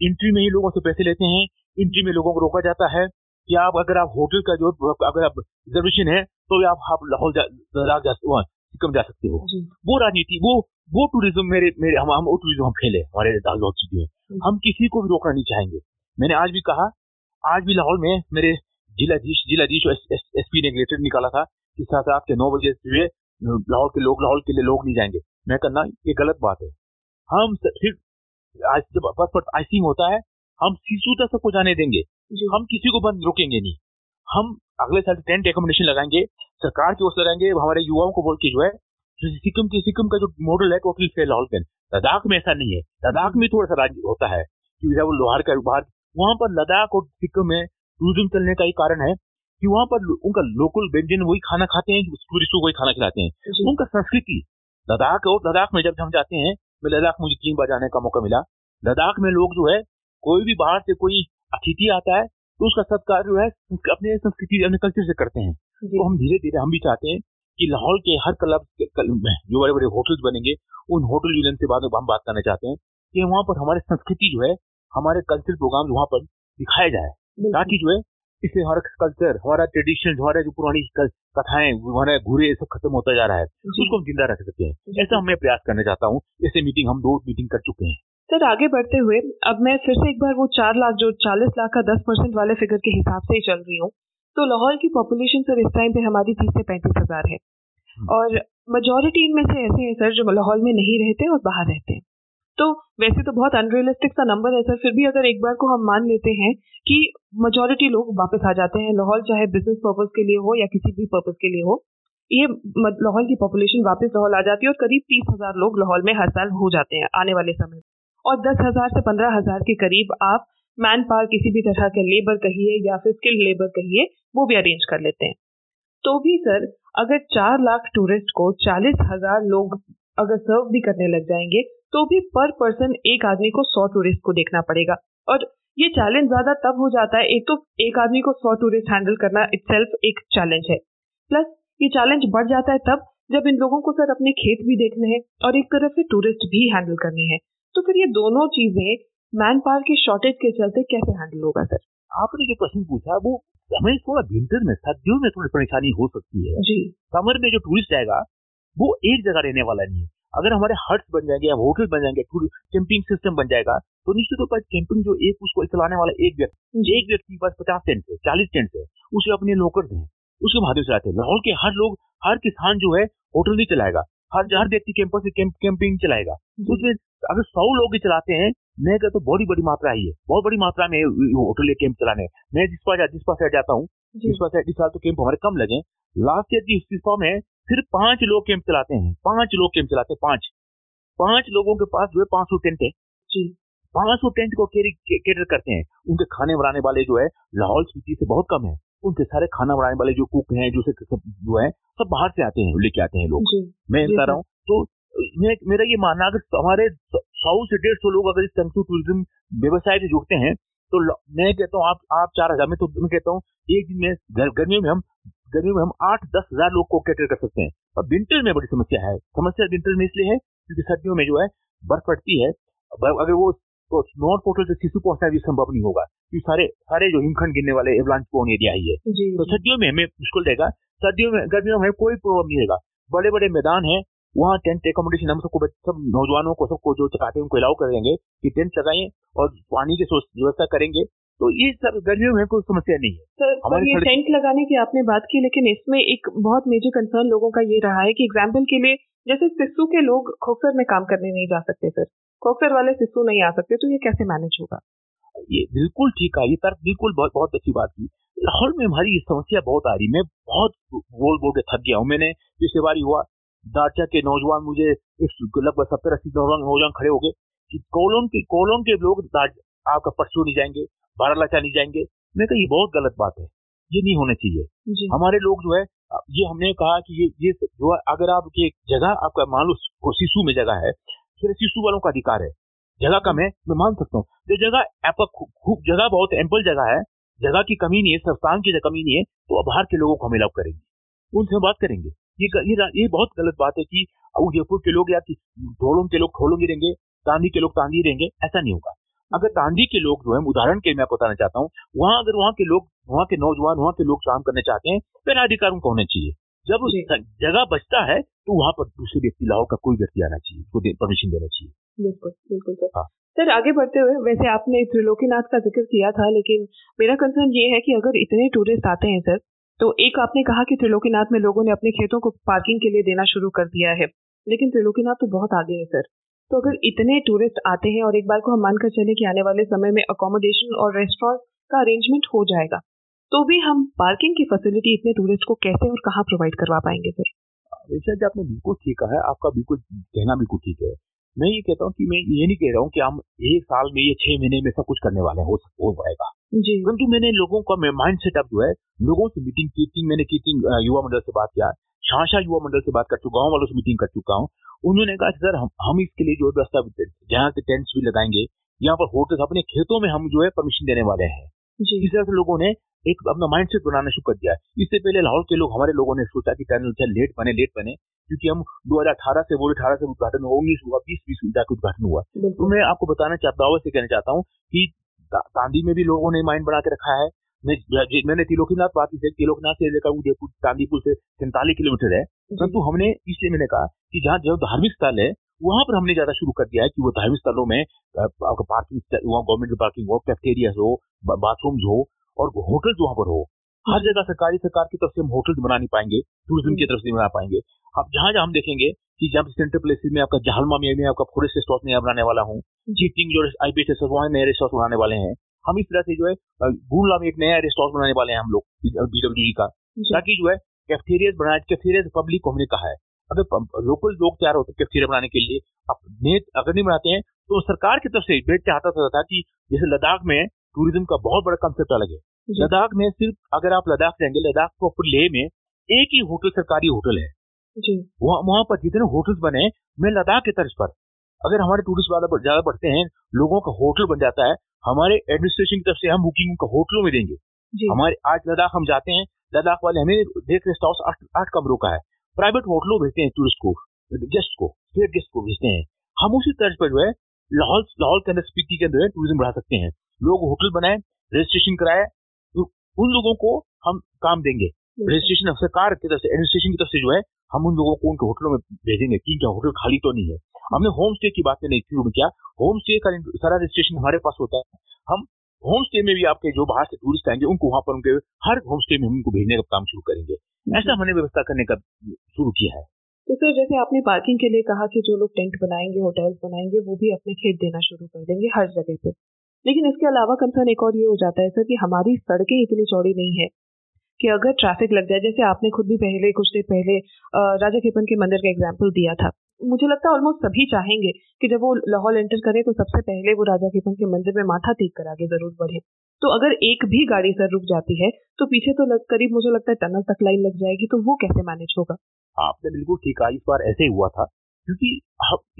इंट्री में ही लोगों से पैसे लेते हैं इंट्री में लोगों को रोका जाता है कि आप अगर आप होटल का जो अगर आप रिजर्वेशन है तो आप आप लाहौल जा, जा, सिक्किम जा सकते हो। वो राजनीति वो वो टूरिज़्म मेरे मेरे हम हम वो टूरिज़्म हम फैले हमारे लाहौल सिटी में। हम किसी को भी रोकना नहीं चाहेंगे। मैंने आज भी कहा आज भी लाहौल में मेरे जिलाधीश जिलाधीश एस पी ने लेटर निकाला था कि साथ रात के नौ बजे से लाहौल के लोग लाहौल के लिए लोग नहीं जाएँगे। मैं कहना ये गलत बात है। हम फिर जब बस पर आइसिंग होता है हम सीसू तक सबको जाने देंगे। हम किसी को बंद रोकेंगे नहीं। हम अगले साल टेंट एकोमोडेशन लगाएँगे सरकार की ओर से लगाएँगे हमारे युवाओं को बोल के जो है सिक्किम की सिक्किम का जो मॉडल है टोटल फेल लाहौल के लद्दाख में ऐसा नहीं है। लद्दाख में थोड़ा सा राज्य होता है कि जब लोहार का बाहर वहाँ पर लद्दाख और सिक्किम में टूरिज़्म चलने का ही कारण है कि वहाँ पर उनका लोकल व्यंजन वही खाना खाते हैं टूरिस्टों को वही खाना खिलाते हैं। उनका संस्कृति लद्दाख और लद्दाख में जब हम जाते हैं मैं लद्दाख मुझे तीन बार जाने का मौका मिला। लद्दाख में लोग जो है कोई भी बाहर से कोई अतिथि आता है तो उसका सत्कार जो है अपने संस्कृति अपने कल्चर से करते हैं। तो हम धीरे धीरे हम भी चाहते हैं कि लाहौल के हर क्लब जो बड़े बड़े होटल्स बनेंगे उन होटल यूनियन से बाद हम बात करना चाहते हैं कि वहाँ पर हमारे संस्कृति जो है हमारे कल्चरल प्रोग्राम वहाँ पर दिखाया जाए। ताकि जो है इससे हमारा कल्चर हमारा ट्रेडिशन हमारा जो पुरानी कथाएँ हमारा घूरे सब खत्म होता जा रहा है। उसको हम ज़िंदा रख सकते हैं। ऐसा मैं प्रयास करना चाहता हूँ। ऐसे मीटिंग हम दो मीटिंग कर चुके हैं। सर आगे बढ़ते हुए अब मैं फिर से एक बार वो चार लाख जो चालीस लाख का दस परसेंट वाले फिगर के हिसाब से ही चल रही हूँ। तो लाहौल की पॉपुलेशन सर इस टाइम पे हमारी तीस से पैंतीस हज़ार है। हम्म। और मेजोरिटी इनमें से ऐसे हैं सर जो लाहौल में नहीं रहते और बाहर रहते हैं। तो वैसे तो बहुत अनरियलिस्टिक सा नंबर है सर फिर भी अगर एक बार को हम मान लेते हैं कि मेजोरिटी लोग वापस आ जाते हैं लाहौल चाहे बिज़नेस पर्पज के लिए हो या किसी भी पर्पज के लिए हो ये लाहौल की पॉपुलेशन वापस लाहौल आ जाती है और करीब तीस हज़ार लोग लाहौल में हर साल हो जाते हैं आने वाले समय और दस हज़ार से पंद्रह हज़ार के करीब आप मैन पावर किसी भी तरह के लेबर कहिए या फिर स्किल्ड लेबर कहिए, वो भी अरेंज कर लेते हैं। तो भी सर अगर चार लाख टूरिस्ट को चालीस हज़ार लोग अगर सर्व भी करने लग जाएँगे तो भी पर पर्सन एक आदमी को सौ टूरिस्ट को देखना पड़ेगा। और ये चैलेंज ज़्यादा तब हो जाता है, एक तो एक आदमी को सौ टूरिस्ट हैंडल करना इट एक चैलेंज है। प्लस ये चैलेंज बढ़ जाता है तब जब इन लोगों को सर अपने खेत भी देखने हैं और एक तरफ़ से टूरिस्ट भी हैंडल करने हैं। तो फिर ये दोनों चीज़ें मैन पावर की शॉर्टेज के चलते कैसे हैंडल होगा सर आपने जो प्रश्न पूछा वो हमें थोड़ा विंटर में सर्दियों में थोड़ी परेशानी हो सकती है। जी। समर में जो टूरिस्ट आएगा वो एक जगह रहने वाला नहीं है। अगर हमारे हट्स बन जाएँगे या होटल बन जाएँगे कैंपिंग सिस्टम बन जाएगा तो निश्चित तौर पर कैंपिंग जो एक उसको चलाने वाला एक व्यक्ति एक व्यक्ति के पास पचास टेंट है चालीस टेंट है उसे अपने लोकर हैं उसके माध्यम से आते हैं। लाहौल के हर लोग हर किसान जो है होटल नहीं चलाएगा। हर हर व्यक्ति कैंपर से कैंपिंग चलाएगा। उसमें अगर सौ लोग ही चलाते हैं मैं कहता तो बहुत ही बड़ी मात्रा ही है। बहुत बड़ी मात्रा में होटल कैंप चलाने मैं जिस पास जिस पास जाता हूँ जिस पास इस साल तो कैंप हमारे कम लगे। लास्ट ईयर की इस्तीफा में सिर्फ़ पाँच लोग कैंप चलाते हैं। पाँच लोग कैंप चलाते हैं पाँच। पाँच लोगों के पास जो है पाँच सौ टेंट है। पाँच सौ टेंट को कैटर करते हैं। उनके खाने बनाने वाले जो है लाहौल स्पीति से बहुत कम है। उनके सारे खाना बनाने वाले जो कुक हैं जो से जो है सब बाहर से आते हैं लेके आते हैं लोग। मैं बता रहा हूँ तो मैं मेरा ये मानना अगर हमारे सौ से डेढ़ सौ लोग अगर इस टूरिज़्म व्यवसाय से जुड़ते हैं तो मैं कहता हूँ आप आप चार हज़ार में तो मैं कहता हूँ एक दिन में गर्मियों में हम गर्मियों में हम आठ दस हज़ार लोग को कैटर कर सकते हैं। और विंटर में बड़ी समस्या है। समस्या विंटर में इसलिए है क्योंकि सर्दियों में जो है बर्फ़ पड़ती है। अगर वो तो नॉर्थ पोर्टल से शिशु पहुँचना भी संभव नहीं होगा क्योंकि सारे सारे जो हिमखंड गिरने वाले एवलांच पोन एरिया ही है। तो सर्दियों में हमें मुश्किल रहेगा। सर्दियों में गर्मियों में हमें कोई प्रॉब्लम नहीं रहेगा। बड़े बड़े मैदान है वहाँ टेंट एकोमोडेशन हम सबको सब नौजवानों को सबको जो चाहते हैं उनको अलाउ करेंगे कि टेंट लगाएँ और पानी की व्यवस्था करेंगे। तो ये सब गर्मियों में कोई समस्या नहीं है। सर पर ये टेंट लगाने की आपने बात की लेकिन इसमें एक बहुत मेजर कंसर्न लोगों का ये रहा है कि एग्ज़ाम्पल के लिए जैसे सिस्सू के लोग खोखसर में काम करने नहीं जा सकते सर। खोखसर वाले सिस्सू नहीं आ सकते तो ये कैसे मैनेज होगा? ये बिल्कुल ठीक है ये तर्क बिल्कुल बहुत बहुत अच्छी बात की। लाहौल में हमारी समस्या बहुत आ रही मैं बहुत बोल बोल के थक गया हूँ। मैंने पिछले बार हुआ दाचा के नौजवान मुझे लगभग सत्तर अस्सी नौजवान खड़े हो गए कि कोलोन के कोलोन के लोग आपका परसों नहीं जाएँगे बारालाचा नहीं जाएँगे। मैं कहा ये बहुत गलत बात है ये नहीं होना चाहिए। हमारे लोग जो है ये हमने कहा कि ये ये जो है अगर आप एक जगह आपका मान लो शिशु में जगह है फिर शिशु वालों का अधिकार है। जगह कम है मैं मान सकता हूँ। जो जगह आपका खूब जगह बहुत एम्पल जगह है जगह की कमी नहीं है संस्थान की कमी नहीं है तो बाहर के लोगों को हम अलाउ करेंगे। उनसे बात करेंगे। ये ये ये बहुत गलत बात है कि उदयपुर के लोग या कि ढोलों के लोग ढोलों ही रहेंगे तांदी के लोग तांदी रहेंगे ऐसा नहीं होगा। अगर तांदी के लोग जो है उदाहरण के मैं आपको बताना चाहता हूँ वहाँ अगर वहाँ के लोग वहाँ के नौजवान वहाँ के लोग काम करने चाहते हैं फिर अधिकार उनको होने चाहिए। जब उस जगह बचता है तो वहाँ पर दूसरे व्यक्ति लाहौर का कोई व्यक्ति आना चाहिए उसको परमिशन देना चाहिए। बिल्कुल बिल्कुल सर। हाँ। सर आगे बढ़ते हुए वैसे आपने त्रिलोकीनाथ का ज़िक्र किया था लेकिन मेरा कंसर्न ये है कि अगर इतने टूरिस्ट आते हैं सर तो एक आपने कहा कि त्रिलोकीनाथ में लोगों ने अपने खेतों को पार्किंग के लिए देना शुरू कर दिया है। लेकिन त्रिलोकीनाथ तो बहुत आगे है सर तो अगर इतने टूरिस्ट आते हैं और एक बार को हम मानकर चले कि आने वाले समय में अकोमोडेशन और रेस्टोरेंट का अरेंजमेंट हो जाएगा तो भी हम पार्किंग की फैसिलिटी इतने टूरिस्ट को कैसे और कहाँ प्रोवाइड करवा पाएँगे फिर जी, आपने बिल्कुल ठीक कहा है। आपका बिल्कुल कहना बिल्कुल ठीक है। मैं ये कहता हूँ कि मैं ये नहीं कह रहा हूँ कि हम एक साल में या छह महीने में सब कुछ करने वाले हैं हो हो पाएगा परंतु मैंने लोगों का माइंड सेटअप जो है लोगों से मीटिंग की मैंने की युवा मंडल से बात किया शाह युवा मंडल से बात कर चुका हूँ वालों से मीटिंग कर चुका हूँ। उन्होंने कहा सर हम हम इसके लिए जो व्यवस्था जहाँ से टेंट्स भी लगाएँगे यहाँ पर होटल अपने खेतों में हम जो है परमिशन देने वाले हैं। इस तरह से लोगों ने एक अपना माइंड सेट बनाना शुरू कर दिया। इससे पहले लाहौर के लोग हमारे लोगों ने सोचा कि टनल लेट बने लेट बने। क्योंकि हम 2018 से बोले अठारह से उद्घाटन हुआ उन्नीस हुआ बीस बीस जाकर उद्घाटन हुआ। तो मैं आपको बताना चाहता हूँ से कहना चाहता हूँ कि तांदी में भी लोगों ने माइंड बना के रखा है। मैं मैंने तिलोकीनाथ बात की तिलोकनाथ से लेकर उदयपुर चांदीपुर से सैंतालीस किलोमीटर है। परंतु हमने इसलिए मैंने कहा कि जहाँ जो धार्मिक स्थल है वहाँ पर हमने ज़्यादा शुरू कर दिया है कि वो धार्मिक स्थलों में आपका पार्किंग वहाँ गवर्नमेंट की पार्किंग हो कैफेटेरिया हो बाथरूम्स हो और होटल वहाँ पर हो। हर जगह सरकारी सरकार की तरफ़ से हम होटल बना नहीं पाएँगे टूरिज़्म की तरफ़ से बना पाएँगे। अब जहाँ जहाँ हम देखेंगे कि जब सेंट्रल प्लेसेस में आपका जहालमा में आपका फॉरेस्ट रिसोर्ट नया बनाने वाला हूँ चीटिंग जो आईपीएस वहाँ नए रिसोर्ट बनाने वाले हैं। हम इस तरह से जो है गुड़ला में एक नया रिसोर्ट बनाने वाले हैं हम लोग बीडब्ल्यू का। ताकि जो है कैफेटेरिया बनाए कैफेटेरिया पब्लिक को हमने कहा है। अगर लोकल लोग तैयार होते कैफेटेरिया बनाने के लिए नेट अगर नहीं बनाते हैं तो सरकार की तरफ़ से बेट चाहता था कि जैसे लद्दाख में टूरिज़्म का बहुत बड़ा कंसेप्ट अलग है। लद्दाख में सिर्फ़ अगर आप लद्दाख जाएँगे लद्दाख प्रॉपर लेह में एक ही होटल सरकारी होटल है। वहाँ वहाँ पर जितने होटल्स बने मैं लद्दाख के तर्ज पर। अगर हमारे टूरिस्ट वाला ज़्यादा बढ़ते हैं लोगों का होटल बन जाता है हमारे एडमिनिस्ट्रेशन की तरफ़ से हम बुकिंग उनका होटलों में देंगे। हमारे आज लद्दाख हम जाते हैं लद्दाख वाले हमें देख रेस्ट हाउस आठ, आठ कमरों का है। प्राइवेट होटलों भेजते हैं टूरिस्ट को गेस्ट को स्टेट गेस्ट को भेजते हैं। हम उसी तर्ज पर जो है लाहौल लाहौल के अंदर स्पीति के अंदर टूरिज़्म बढ़ा सकते हैं। लोग होटल बनाए रजिस्ट्रेशन कराए तो उन लोगों को हम काम देंगे। रजिस्ट्रेशन सरकार की तरफ़ से एडमिनिस्ट्रेशन की तरफ़ से जो है हम उन लोगों को उनके होटलों में भेजेंगे कि क्या होटल खाली तो नहीं है। हमने होम स्टे की बात नहीं शुरू किया। होम स्टे का सारा रजिस्ट्रेशन हमारे पास होता है। हम होम स्टे में भी आपके जो बाहर से टूरिस्ट आएँगे उनको वहाँ पर उनके हर होम स्टे में हम उनको भेजने का काम शुरू करेंगे। ऐसा हमने व्यवस्था करने का शुरू किया है। तो सर जैसे आपने पार्किंग के लिए कहा कि जो लोग टेंट बनाएँगे होटल्स बनाएँगे वो भी अपने खेत देना शुरू कर देंगे हर जगह पे। लेकिन इसके अलावा कंसर्न एक और ये हो जाता है सर कि हमारी सड़कें इतनी चौड़ी नहीं है। कि अगर ट्रैफ़िक लग जाए जैसे आपने खुद भी पहले कुछ देर पहले राजा खेपन के मंदिर का एग्ज़ाम्पल दिया था। मुझे लगता है ऑलमोस्ट सभी चाहेंगे कि जब वो लाहौल एंटर करे तो सबसे पहले वो राजा खेपन के मंदिर में माथा टेक कर आगे ज़रूर बढ़े। तो अगर एक भी गाड़ी सर रुक जाती है तो पीछे तो लग, करीब मुझे लगता है टनल तक लाइन लग जाएगी तो वो कैसे मैनेज होगा? आपने बिल्कुल ठीक कहा इस बार ऐसे ही हुआ था। क्योंकि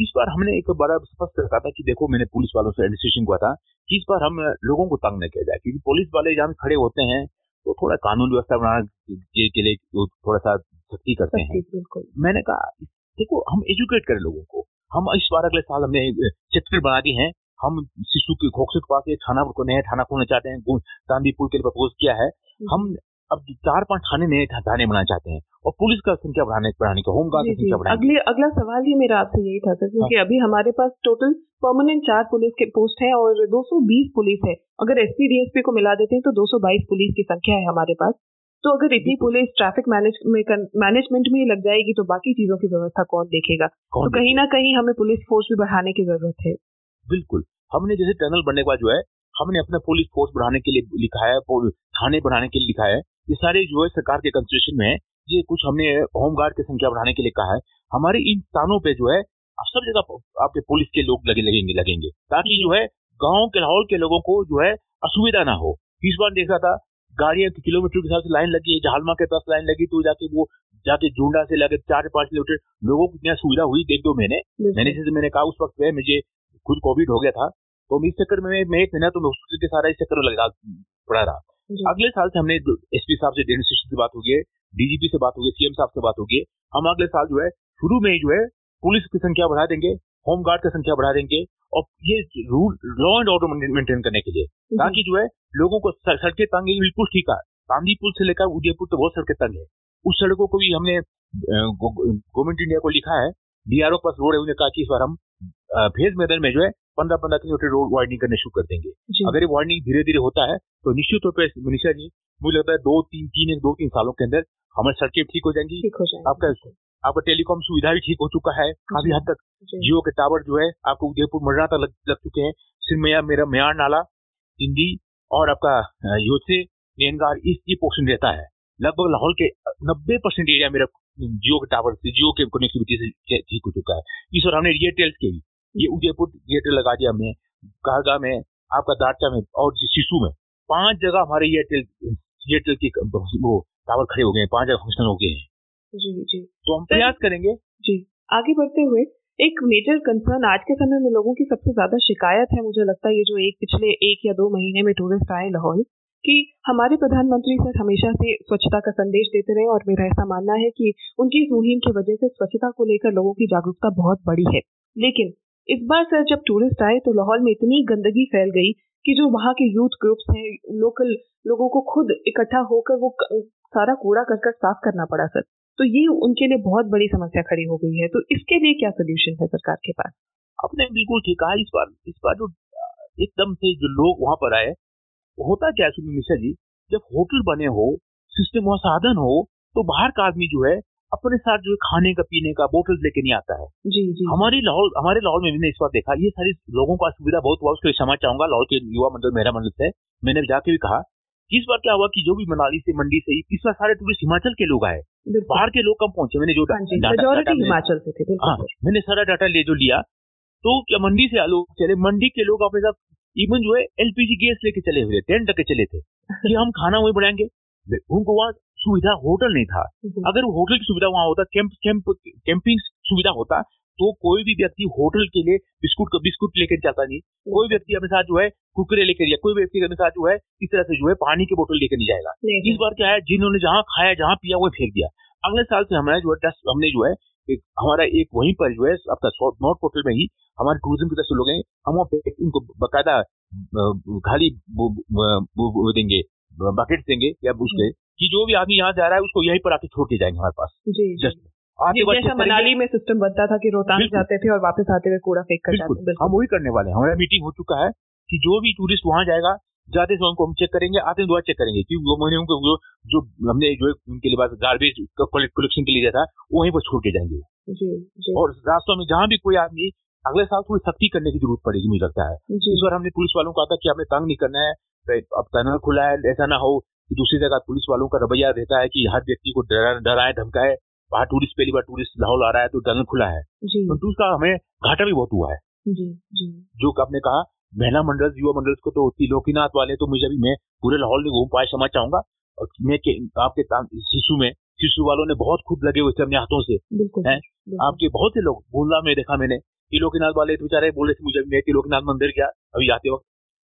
इस बार हमने एक बड़ा स्पष्ट रखा था कि देखो मैंने पुलिस वालों से एडमिनिस्ट्रेशन हुआ था कि इस बार हम लोगों को तंग न किया जाए क्योंकि पुलिस वाले जहाँ खड़े होते हैं तो थोड़ा कानून व्यवस्था बनाने के लिए थोड़ा सा सख्ती करते हैं। मैंने कहा देखो हम एजुकेट करें लोगों को। हम इस बार अगले साल हमने चित्र बना दी है। हम शिशु के खोखसे पास थाना को नया थाना खोलना चाहते हैं। चांदीपुर के लिए प्रपोज किया है। हम अब चार पाँच थाने नए थाने बनाना चाहते हैं। और पुलिस का संख्या बढ़ाने बढ़ाने का होमगार्ड की संख्या बढ़ाने अगले अगला सवाल ही मेरा आपसे यही था सर क्योंकि हाँ। अभी हमारे पास टोटल परमानेंट चार पुलिस के पोस्ट है और 220 पुलिस है। अगर एसपी डीएसपी को मिला देते हैं तो 222 पुलिस की संख्या है हमारे पास। तो अगर इतनी पुलिस ट्रैफ़िक मैनेजमेंट में लग जाएगी तो बाकी चीज़ों की व्यवस्था कौन देखेगा? तो कहीं ना कहीं हमें पुलिस फोर्स भी बढ़ाने की ज़रूरत है। बिल्कुल। हमने जैसे टनल बनने के बाद जो है हमने अपना पुलिस फोर्स बढ़ाने के लिए लिखा है थाने बढ़ाने के लिए लिखा है। ये सारे जो है सरकार के कंस्टिट्यूशन में ये कुछ हमने होमगार्ड की संख्या बढ़ाने के लिए कहा है। हमारे इन स्थानों पे जो है सब जगह आपके पुलिस के लोग लगे लगेंगे लगेंगे। ताकि जो है गाँव के लाहौल के लोगों को जो है असुविधा ना हो। इस बार देखा था गाड़ियाँ किलोमीटर के हिसाब से लाइन लगी है जहालमा के पास लाइन लगी तो जाके वो जाके झूंडा से लगे चार पाँच किलोमीटर लोगों को इतना सुविधा हुई देख दो मैंने। मैंने जैसे मैंने कहा उस वक्त मुझे खुद कोविड हो गया था। तो इस चक्कर में मैं एक महीना तो मैं के सारा इस चक्कर में लगा पड़ा रहा। अगले साल से हमने एसपी साहब से एडमिनिस्ट्रेशन से बात हुई गई डीजीपी से बात होगी सीएम साहब से बात होगी। हम अगले साल जो है शुरू में जो है पुलिस की संख्या बढ़ा देंगे होमगार्ड की संख्या बढ़ा देंगे और ये rule law and order maintain करने के लिए। ताकि जो है लोगों को सड़कें तंग है बिल्कुल ठीक है। तांदी पुल से लेकर उदयपुर तो बहुत सड़कें तंग है। उस सड़कों को भी हमने गवर्नमेंट इंडिया को लिखा है डीआरओ पास रोड है उन्हें कहा कि इस बार हम फ़ेज़ मैदान में जो है पंद्रह पंद्रह किलोमीटर रोड वाइडनिंग करने शुरू कर देंगे। अगर ये वाइडनिंग धीरे धीरे होता है तो निश्चित तौर पर मनीषा जी मुझे लगता है दो तीन तीन एक दो तीन सालों के अंदर हमारी सड़कें ठीक हो जाएँगी। आपका आपका टेलीकॉम सुविधा भी ठीक हो चुका है काफ़ी हद तक। जियो के टावर जो है आपको उदयपुर मरना तक लग, लग चुके हैं। सिरमैया मेरा म्यार नाला हिंदी और आपका योसे नेनगार इस ये पोर्शन रहता है। लगभग लाहौल के नब्बे परसेंट एरिया मेरा जियो के टावर से जियो के कनेक्टिविटी से ठीक हो चुका है। इस और हमने एयरटेल के भी ये उदयपुर एयरटेल लगा दिया हमने कारगा में आपका दारचा में और शिशु में पाँच जगह हमारे एयरटेल एयरटेल की वो टावर खड़े हो गए हैं पाँच फ़ंक्शन हो गए हैं। जी जी। तो हम प्रयास करेंगे। जी। आगे बढ़ते हुए एक मेजर कंसर्न आज के समय में लोगों की सबसे ज़्यादा शिकायत है मुझे लगता है ये जो एक पिछले एक या दो महीने में टूरिस्ट आए लाहौल कि हमारे प्रधानमंत्री सर हमेशा से स्वच्छता का संदेश देते रहे और मेरा ऐसा मानना है कि उनकी इस मुहिम की वजह से स्वच्छता को लेकर लोगों की जागरूकता बहुत बड़ी है। लेकिन इस बार सर जब टूरिस्ट आए तो लाहौल में इतनी गंदगी फैल गई कि जो वहाँ के यूथ ग्रुप्स हैं लोकल लोगों को खुद इकट्ठा होकर वो सारा कूड़ा कर साफ़ करना पड़ा, सर। तो ये उनके लिए बहुत बड़ी समस्या खड़ी हो गई है। तो इसके लिए क्या सोल्यूशन है सरकार के पास? आपने बिल्कुल ठीक कहा इस बार इस बार जो, एकदम से जो लोग वहाँ पर आए, होता क्या है मिश्रा जी? जब होटल बने हो सिस्टम और साधन हो तो बाहर का आदमी जो है अपने साथ जो है खाने का पीने का बोतल लेके नहीं आता है। जी जी। हमारी लाहौल हमारे लाहौल में मैंने इस बार देखा ये सारी लोगों का सुविधा बहुत हुआ उसके लिए क्षमा चाहूँगा लाहौल के युवा मंडल मेरा मंडल से मैंने जाके भी कहा इस बार क्या हुआ कि जो भी मनाली से मंडी से इस बार सारे टूरिस्ट हिमाचल के लोग आए। बाहर के लोग कम पहुँचे मैंने जो डाटा हिमाचल से थे हाँ मैंने सारा डाटा ले जो लिया तो क्या मंडी से लोग चले मंडी के लोग अपने साथ इवन जो है एलपीजी गैस लेके चले हुए टेंट के चले थे कि हम खाना वही बनाएँगे। उनको वहाँ सुविधा होटल नहीं था। अगर वो होटल की सुविधा वहाँ होता कैंप कैंप कैंपिंग सुविधा होता तो कोई भी व्यक्ति होटल के लिए बिस्कुट का बिस्कुट लेकर जाता नहीं। कोई व्यक्ति अपने साथ जो है कुकरे लेकर या कोई व्यक्ति अपने साथ जो है इस तरह से जो है पानी की बोतल लेकर नहीं जाएगा। इस बार क्या है जिन्होंने जहाँ खाया जहाँ पिया वो फेंक दिया। अगले साल से हमारा जो है डस्ट हमने जो है एक हमारा एक वहीं पर जो है आपका नॉर्थ पोर्टल में ही हमारे टूरिज़्म की तरफ़ से लोग हैं हम वहाँ पे उनको बाकायदा खाली देंगे बकेट देंगे या उसके कि जो भी आदमी यहाँ जा रहा है उसको यहीं पर आके छोड़ के जाएँगे हमारे पास। जस्ट जैसा मनाली में सिस्टम बनता था कि रोहतांग जाते थे और वापस आते हुए कूड़ा फेंक कर जाते हम वही करने वाले हैं। हमारा मीटिंग हो चुका है कि जो भी टूरिस्ट वहाँ जाएगा जाते समय उनको हम चेक करेंगे आते दुआ चेक करेंगे क्योंकि वो मैंने उनको जो जो हमने जो उनके लिए गार्बेज कलेक्शन के लिए दिया था वो वहीं पर छोड़ के जाएँगे। जी, जी। और रास्तों में जहाँ भी कोई आदमी अगले साल थोड़ी सख्ती करने की ज़रूरत पड़ेगी मुझे लगता है। इस बार हमने पुलिस वालों को कहा था कि हमें तंग नहीं करना है अब टनल खुला है ऐसा ना हो। कि दूसरी जगह पुलिस वालों का रवैया रहता है कि हर व्यक्ति को डराए धमकाए बाहर टूरिस्ट पहली बार टूरिस्ट लाहौल आ रहा है तो टनल खुला है। तो उसका हमें घाटा भी बहुत हुआ है। जी जी। जो आपने कहा महिला मंडल युवा मंडल को तो त्रिलोकीनाथ वाले तो मुझे अभी मैं पूरे लाहौल में घूम पाए समझ चाहूँगा। और मैं आपके शिशु में शिशु वालों ने बहुत खुद लगे हुए थे अपने हाथों से। है? आपके बहुत से लोग बोलना में देखा मैंने त्रिलोकीनाथ वाले तो बेचारे बोले थे मुझे मैं त्रिलोकीनाथ मंदिर गया अभी आते वक्त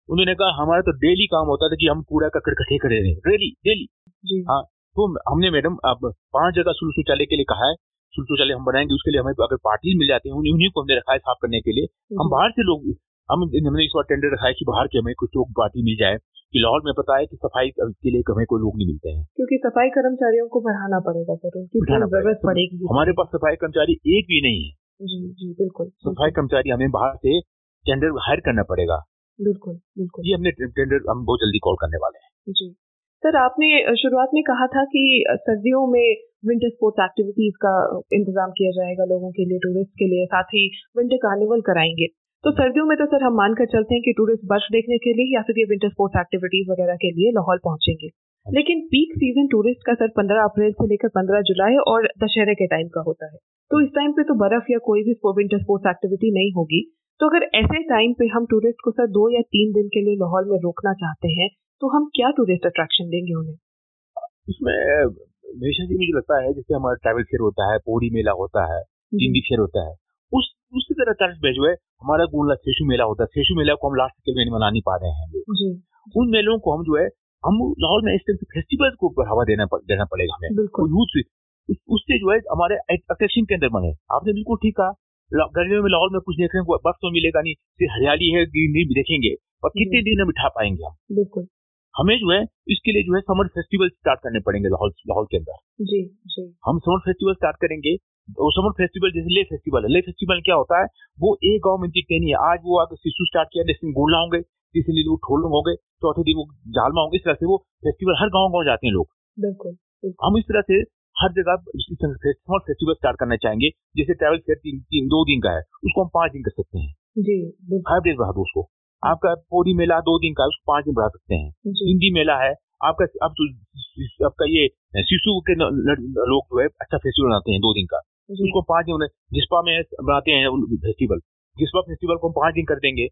उन्होंने कहा हमारा तो डेली काम होता था कि हम कूड़ा ककड़ इकट्ठे करे रहे डेली डेली हाँ। तो हमने मैडम अब पाँच जगह सुल शौचालय के लिए कहा है। सुल शौचालय हम बनाएँगे उसके लिए हमें अगर पार्टी मिल जाती है उन्हीं को हमने रखा है साफ़ करने के लिए। हम बाहर से लोग हम हमने इस बार टेंडर रखा है कि बाहर के हमें कुछ लोग पार्टी मिल जाए कि लाहौल में पता है कि सफ़ाई के लिए हमें कोई लोग नहीं मिलते हैं। क्योंकि सफ़ाई कर्मचारियों को बढ़ाना पड़ेगा सर उनकी ज़रूरत पड़ेगी। हमारे पास सफ़ाई कर्मचारी एक भी नहीं है। जी जी बिल्कुल सफ़ाई कर्मचारी हमें बाहर से टेंडर हायर करना पड़ेगा। बिल्कुल बिल्कुल। ये हमने टेंडर हम बहुत जल्दी कॉल करने वाले हैं। जी। सर आपने शुरुआत में कहा था कि सर्दियों में विंटर स्पोर्ट्स एक्टिविटीज़ का इंतज़ाम किया जाएगा लोगों के लिए टूरिस्ट के लिए साथ ही विंटर कार्निवल कराएँगे। तो सर्दियों में तो सर हम मानकर चलते हैं कि टूरिस्ट बर्फ़ देखने के लिए या फिर ये विंटर स्पोर्ट्स एक्टिविटीज़ वगैरह के लिए लाहौल पहुँचेंगे। हाँ। लेकिन पीक सीज़न टूरिस्ट का सर 15 अप्रैल से लेकर 15 जुलाई और दशहरे के टाइम का होता है। तो इस टाइम पे तो बर्फ़ या कोई भी विंटर स्पोर्ट्स एक्टिविटी नहीं होगी। तो अगर ऐसे टाइम पे हम टूरिस्ट को सर दो या तीन दिन के लिए लाहौल में रोकना चाहते हैं तो हम क्या टूरिस्ट अट्रैक्शन देंगे उन्हें? उसमें हमेशा जी मुझे लगता है जैसे हमारा ट्रैवल फेयर होता है पौड़ी मेला होता है हिंदी फेयर होता है उस उसी तरह तर्ज में जो है हमारा गुणला सेशु मेला होता है। सेशु मेला को हम लास्ट के में मना नहीं पा रहे हैं जी। उन मेलों को हम जो है हम लाहौल में इस तरह के फेस्टिवल को बढ़ावा देना देना पड़ेगा हमें। यूथ उससे जो है हमारे अट्रैक्शन के अंदर बने। आपने बिल्कुल ठीक कहा। गर्मियों में लाहौल में कुछ देखने को बर्फ़ तो मिलेगा नहीं सिर्फ़ हरियाली है ग्रीनरी भी देखेंगे। और कितने दिन हम बिठा पाएँगे हम? बिल्कुल। हमें जो है इसके लिए जो है समर फेस्टिवल स्टार्ट करने पड़ेंगे लाहौल लाहौल के अंदर। जी जी। हम समर फेस्टिवल स्टार्ट करेंगे। वो समर फेस्टिवल जैसे ले फेस्टिवल है ले फेस्टिवल क्या होता है वो एक गाँव में दिखते नहीं है। आज वो आगे शिशु स्टार्ट किया दिन गोला होंगे तीसरे दिन वो ठोल होंगे चौथे दिन वो जालमा होंगे इस तरह से वो फेस्टिवल हर गाँव गाँव जाते हैं लोग। बिल्कुल। हम इस तरह से हर जगह स्मॉल फेस्टिवल स्टार्ट करना चाहेंगे जैसे ट्रैवल फेयर तीन, तीन दो दिन का है उसको हम पाँच दिन कर सकते हैं। जी फाइव डेज़ बढ़ा दो उसको। आपका पौड़ी मेला दो दिन का उसको पाँच दिन बढ़ा सकते हैं। हिंदी मेला है आपका अब तो आपका ये शिशु के लोग जो है अच्छा फेस्टिवल बनाते हैं दो दिन का। उसको पाँच दिन जिसपा में बनाते हैं फेस्टिवल जिसपा फेस्टिवल को हम पाँच दिन कर देंगे।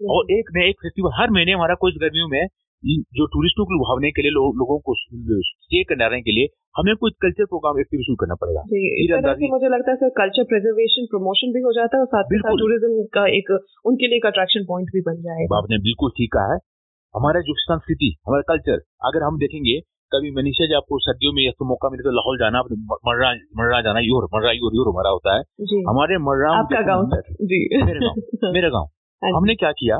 और एक न एक फेस्टिवल हर महीने हमारा कुछ गर्मियों में जो टूरिस्टों को लुभावने के लिए लो, लोगों को स्टे करने के लिए हमें कुछ कल्चर प्रोग्राम एक्टिविटी करना पड़ेगा। जी मुझे लगता है सर कल्चर प्रिजर्वेशन प्रमोशन भी हो जाता है और साथ ही साथ टूरिज़्म का एक उनके लिए एक अट्रैक्शन पॉइंट भी बन जाएगा। आपने बिल्कुल ठीक कहा है। हमारा जो संस्कृति हमारा कल्चर अगर हम देखेंगे कभी मनीषा जी आपको सर्दियों में तो मौका मिले तो लाहौल जाना मर्रा मर्रा जाना यूर मर्रा यूर यूर हमारा होता है। हमारे मर्रा आपका गाँव जी। मेरे गाँव मेरा गाँव। हाँ हमने क्या किया?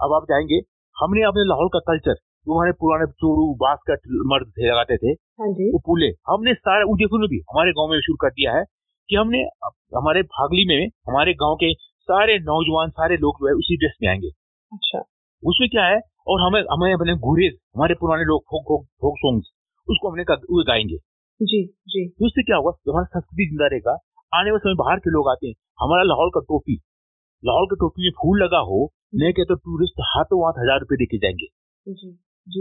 अब आप जाएँगे हमने अपने लाहौल का कल्चर जो हमारे पुराने चोड़ू का मर्द थे लगाते थे। हाँ वो पूले। हमने सारे उदयपुर भी हमारे गाँव में शुरू कर दिया है कि हमने हमारे भागली में हमारे गाँव के सारे नौजवान सारे लोग जो है उसी ड्रेस में आएँगे। अच्छा। उसमें क्या है? और हमें हमें अपने गुरेज हमारे पुराने लोग फोक फोक फोक सॉन्ग्स उसको हमने गाएँगे। जी जी। तो उससे क्या होगा हमारा संस्कृति ज़िंदा रहेगा आने वाले समय बाहर के लोग आते हैं हमारा लाहौल का टोपी लाहौल के टोपी में फूल लगा हो नहीं कहते तो टूरिस्ट हाथों हाथ हज़ार रुपए देके जाएँगे। जी।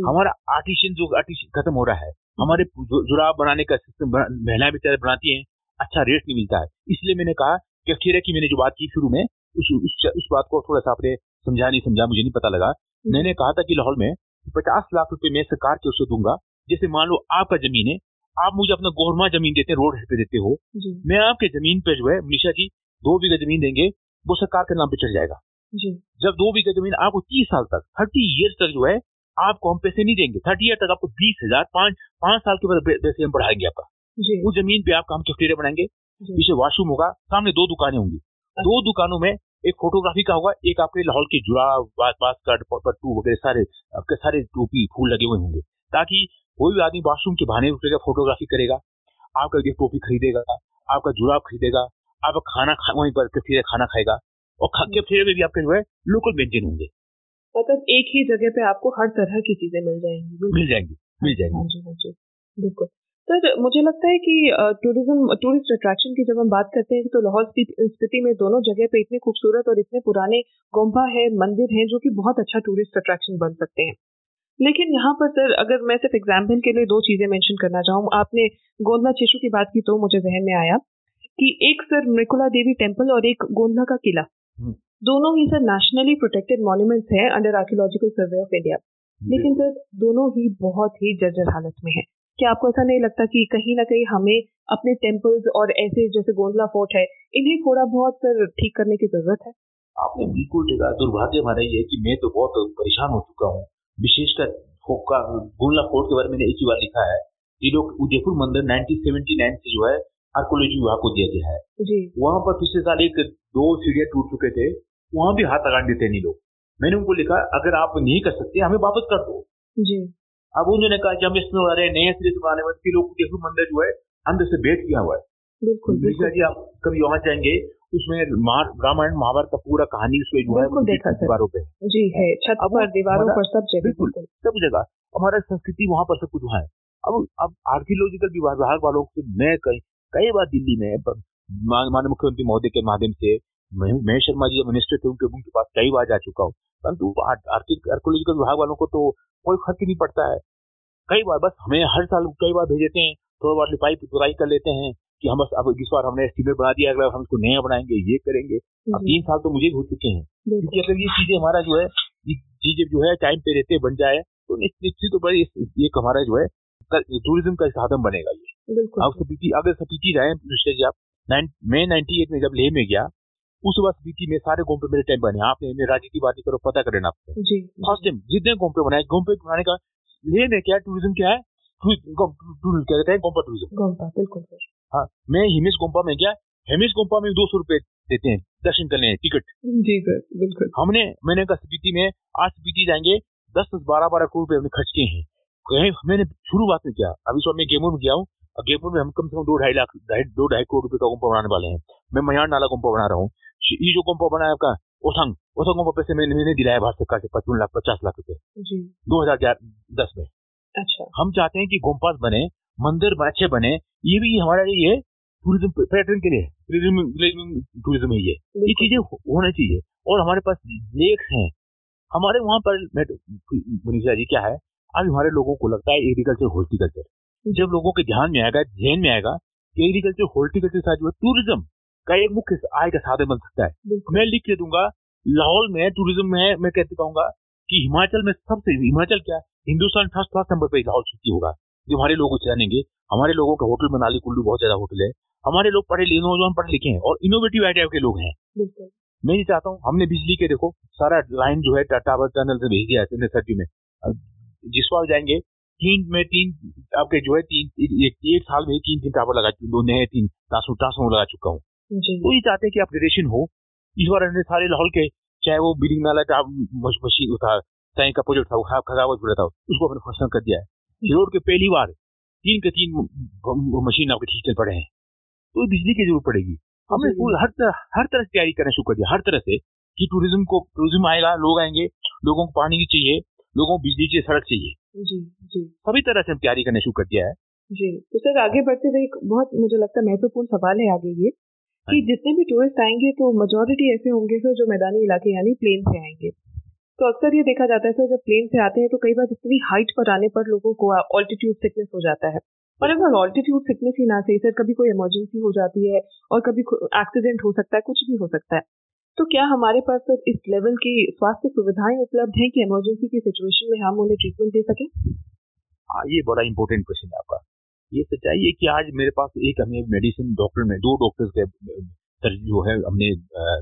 हमारा आर्टिशियन जो आर्टिशियन खत्म हो रहा है हमारे जुराब बनाने का सिस्टम महिलाएँ बेचारे बनाती हैं अच्छा रेट नहीं मिलता है। इसलिए मैंने कहा कि अखीरा की मैंने जो बात की शुरू में उस उस, उस बात को थोड़ा सा आपने समझा नहीं समझा मुझे नहीं पता लगा। मैंने कहा था कि लाहौल में पचास लाख रुपए मैं सरकार के उससे दूँगा जैसे मान लो आपका ज़मीन है आप मुझे अपना गोरमा ज़मीन देते हैं रोड पे देते हो। मैं आपके ज़मीन पे जो है मनीषा जी दो बीघा ज़मीन देंगे वो सरकार के नाम पे चढ़ जाएगा। जी। जब दो बीघा ज़मीन आपको तीस साल तक थर्टी ईयर्स तक जो है आपको हम पैसे नहीं देंगे। थर्टी ईयर तक आपको बीस हज़ार पाँच पाँच साल के बाद पैसे हम बढ़ाएँगे आपका। वो ज़मीन पे आपका हम कैफेटेरिया बनाएँगे पीछे वॉशरूम होगा सामने दो दुकानें होंगी। दो अच्छा। दुकानों में एक फोटोग्राफी का होगा एक आपके लाहौल के जुड़ा बास्कट पट्टू वगैरह सारे आपके सारे टोपी फूल लगे हुए होंगे। ताकि कोई भी आदमी वॉशरूम के बहाने रुकेगा फोटोग्राफी करेगा आपका एक टोपी खरीदेगा आपका जुड़ाव खरीदेगा आपका खाना खा, वहीं पर खाना खाएगा और कैफेटेरिया में भी आपके जो है लोकल व्यंजन होंगे। मतलब एक ही जगह पे आपको हर तरह की चीज़ें मिल जाएँगी। मिल जाएँगी मिल जाएँगी। हाँ जी हाँ जी। बिल्कुल। सर मुझे लगता है कि टूरिज़्म टूरिस्ट अट्रैक्शन की जब हम बात करते हैं तो लाहौल स्पीति में दोनों जगह पे इतने खूबसूरत और इतने पुराने गोम्बा है मंदिर हैं जो कि बहुत अच्छा टूरिस्ट अट्रैक्शन बन सकते हैं। लेकिन यहाँ पर सर अगर मैं सिर्फ़ एग्ज़ाम्पल के लिए दो चीज़ें मेंशन करना चाहूँ आपने गोंदला चेशु की बात की तो मुझे जहन में आया कि एक सर मृकुला देवी टेंपल और एक गोंदला का किला। हम्म। दोनों ही सर नेशनली प्रोटेक्टेड मॉन्यूमेंट्स हैं under archaeological survey of India लेकिन सर दोनों ही बहुत ही जर्जर हालत में है। क्या आपको ऐसा नहीं लगता कि कहीं ना कहीं हमें अपने टेम्पल्स और ऐसे जैसे गोंदला फोर्ट है इन्हें थोड़ा बहुत सर ठीक करने की ज़रूरत है? आपने बिल्कुल ठीक दुर्भाग्य हमारा ये है कि मैं तो बहुत परेशान हो चुका हूँ। विशेषकर गोंदला फोर्ट के बारे में एक ही बार लिखा है ये लोग उदयपुर मंदिर 1979 से जो है आर्कोलॉजी विभाग को दिया गया है। जी। वहाँ पर पिछले साल एक दो सीढ़ियाँ टूट चुके थे। वहाँ भी हाथ लगा देते नहीं लोग। मैंने उनको लिखा अगर आप नहीं कर सकते हमें वापस कर दो। जी। अब उन्होंने कहा जब इसमें बना रहे नए सिरे से बनाने वाले लोग देखो मंदिर जो है अंदर से बेट किया हुआ है। बिल्कुल बिल्कुल जी आप कभी वहाँ जाएँगे उसमें रामायण महाभारत का पूरा कहानी उसमें जो है देखा दीवारों पे जी है छत पर दीवारों पर सब जगह बिल्कुल सब जगह हमारा संस्कृति वहाँ पर सब कुछ वहाँ है। अब अब आर्कियोलॉजिकल विभाग वालों से मैं कई कई बार दिल्ली में माननीय मुख्यमंत्री महोदय के माध्यम से महेश शर्मा जी मिनिस्टर थे उनके उनके पास कई बार जा चुका हूँ। परंतु आर्कोलॉजिकल विभाग वालों को तो कोई फ़र्क ही नहीं पड़ता है। कई बार बस हमें हर साल कई बार भेज देते हैं थोड़ा बार लिपाई पुतराई कर लेते हैं कि हम बस अब इस बार हमने एस्टिमेट बना दिया अगला हम इसको नया बनाएँगे ये करेंगे। अब तीन साल तो मुझे हो चुके हैं। क्योंकि अगर ये चीज़ें हमारा जो है ये चीज़ें जो है टाइम पे रहते बन जाए तो निश्चित तो बड़ी ये हमारा जो है टूरिज़्म का साधन बनेगा ये। अब सपीटी अगर सपीटी रहे आप मैं नाइनटी एट में जब लेह में गया उस वक्त बीती में सारे गोम्पे मेरे टाइम बने। आपने राजनीति बात करो पता करें आपसे जी। फ़र्स्ट टाइम जितने गोम्पे बनाए गोम्पे बनाने का ले में क्या? टूरिज़्म क्या है? टूरिज़्म क्या कहते हैं? गोम्पा टूरिज़्म गोम्पा बिल्कुल हाँ मैं हिमेश गोम्पा में गया हेमिस गोम्पा में दो सौ रुपए देते हैं दर्शन करने टिकट जी सर बिल्कुल। हमने मैंने कहा स्पीति में आज स्पीति जाएँगे दस दस बारह बारह करोड़ रुपए हमने खर्च किए हैं। कहीं मैंने शुरुआत में किया? अभी सो मैं गेमूर में गया हूँ गेमपुर में हम कम से कम दो ढाई लाख दो ढाई करोड़ रुपए का गुम्पा बनाने वाले हैं। मैं मयार नाला गुम्पा बना रहा हूँ। ये जो गुम्पा बना है आपका ओसंग ओसंग गुम्पा पैसे मैंने मैंने दिलाया भारत सरकार से पचपन लाख पचास लाख रुपए दो हज़ार दस में अच्छा हम चाहते हैं कि गोम्पास बने मंदिर अच्छे बने ये भी हमारा ये टूरिज़्म पर्यटन के लिए टूरिज़्म टूरिज़्म है ये ये चीज़ें होना चाहिए और हमारे पास लेक्स हैं हमारे वहाँ पर मनीषा जी क्या है आज हमारे लोगों को लगता है एग्रीकल्चर हॉर्टिकल्चर जब लोगों के ध्यान में आएगा ध्यान में आएगा कि एग्रीकल्चर हॉर्टिकल्चर साथ जो है टूरिज़्म का एक मुख्य आय का साधन बन सकता है। मैं लिख के दूँगा लाहौल में टूरिज़्म में मैं कहते कहूँगा कि हिमाचल में सबसे हिमाचल क्या? हिंदुस्तान फ़र्स्ट फ़र्स्ट नंबर पर लाहौल सिटी होगा। जो हमारे लोग जानेंगे। हमारे लोगों का होटल मनाली कुल्लू बहुत ज़्यादा होटल है। हमारे लोग पढ़े लिखे नौजवान पढ़े लिखे हैं और इनोवेटिव आइडिया के लोग हैं। मैं ये चाहता हूँ हमने बिजली के देखो सारा लाइन जो है टावर टनल से भेज दिया है में जिस बार जाएँगे तीन में तीन आपके जो है तीन एक, एक साल में तीन तीन टावर लगा दो नए तीन ट्रांसफॉर्मर लगा चुका हूँ। तो ये चाहते हैं कि अपग्रेडेशन हो। इस बार हमने सारे लाहौल के चाहे वो बिल्डिंग नाला मशीन था चाहे का प्रोजेक्ट था वो खराब पड़ा था उसको अपने फ़ंक्शन कर दिया है। रोड के पहली बार तीन के तीन मशीन आपके ठीक चल पड़े हैं। तो बिजली की ज़रूरत पड़ेगी। हमने हर तरह हर तरह से तैयारी करना शुरू कर दिया हर तरह से कि टूरिज़्म को टूरिज़्म आएगा लोग आएँगे लोगों को पानी चाहिए लोगों को बिजली चाहिए सड़क चाहिए। जी जी। सभी तरह से हम तैयारी करना शुरू कर दिया है। जी तो सर आगे बढ़ते हुए एक बहुत मुझे लगता है महत्वपूर्ण सवाल है आगे ये कि हाँ जितने भी टूरिस्ट आएँगे तो मेजोरिटी ऐसे होंगे सर जो मैदानी इलाके यानी प्लेन से आएँगे। तो अक्सर ये देखा जाता है सर जब प्लेन से आते हैं तो कई बार इतनी हाइट पर आने पर लोगों को ऑल्टीट्यूड सिकनेस हो जाता है। और अगर ऑल्टीट्यूड सिकनेस ही ना सही सर कभी कोई इमरजेंसी हो जाती है और कभी एक्सीडेंट हो सकता है कुछ भी हो सकता है तो क्या हमारे पास सर इस लेवल की स्वास्थ्य सुविधाएँ उपलब्ध हैं कि इमरजेंसी की सिचुएशन में हम उन्हें ट्रीटमेंट दे सकें? हाँ ये बड़ा इंपॉर्टेंट क्वेश्चन है आपका। ये सच्चाई है कि आज मेरे पास एक हमें मेडिसिन डॉक्टर में दो डॉक्टर्स के जो है हमने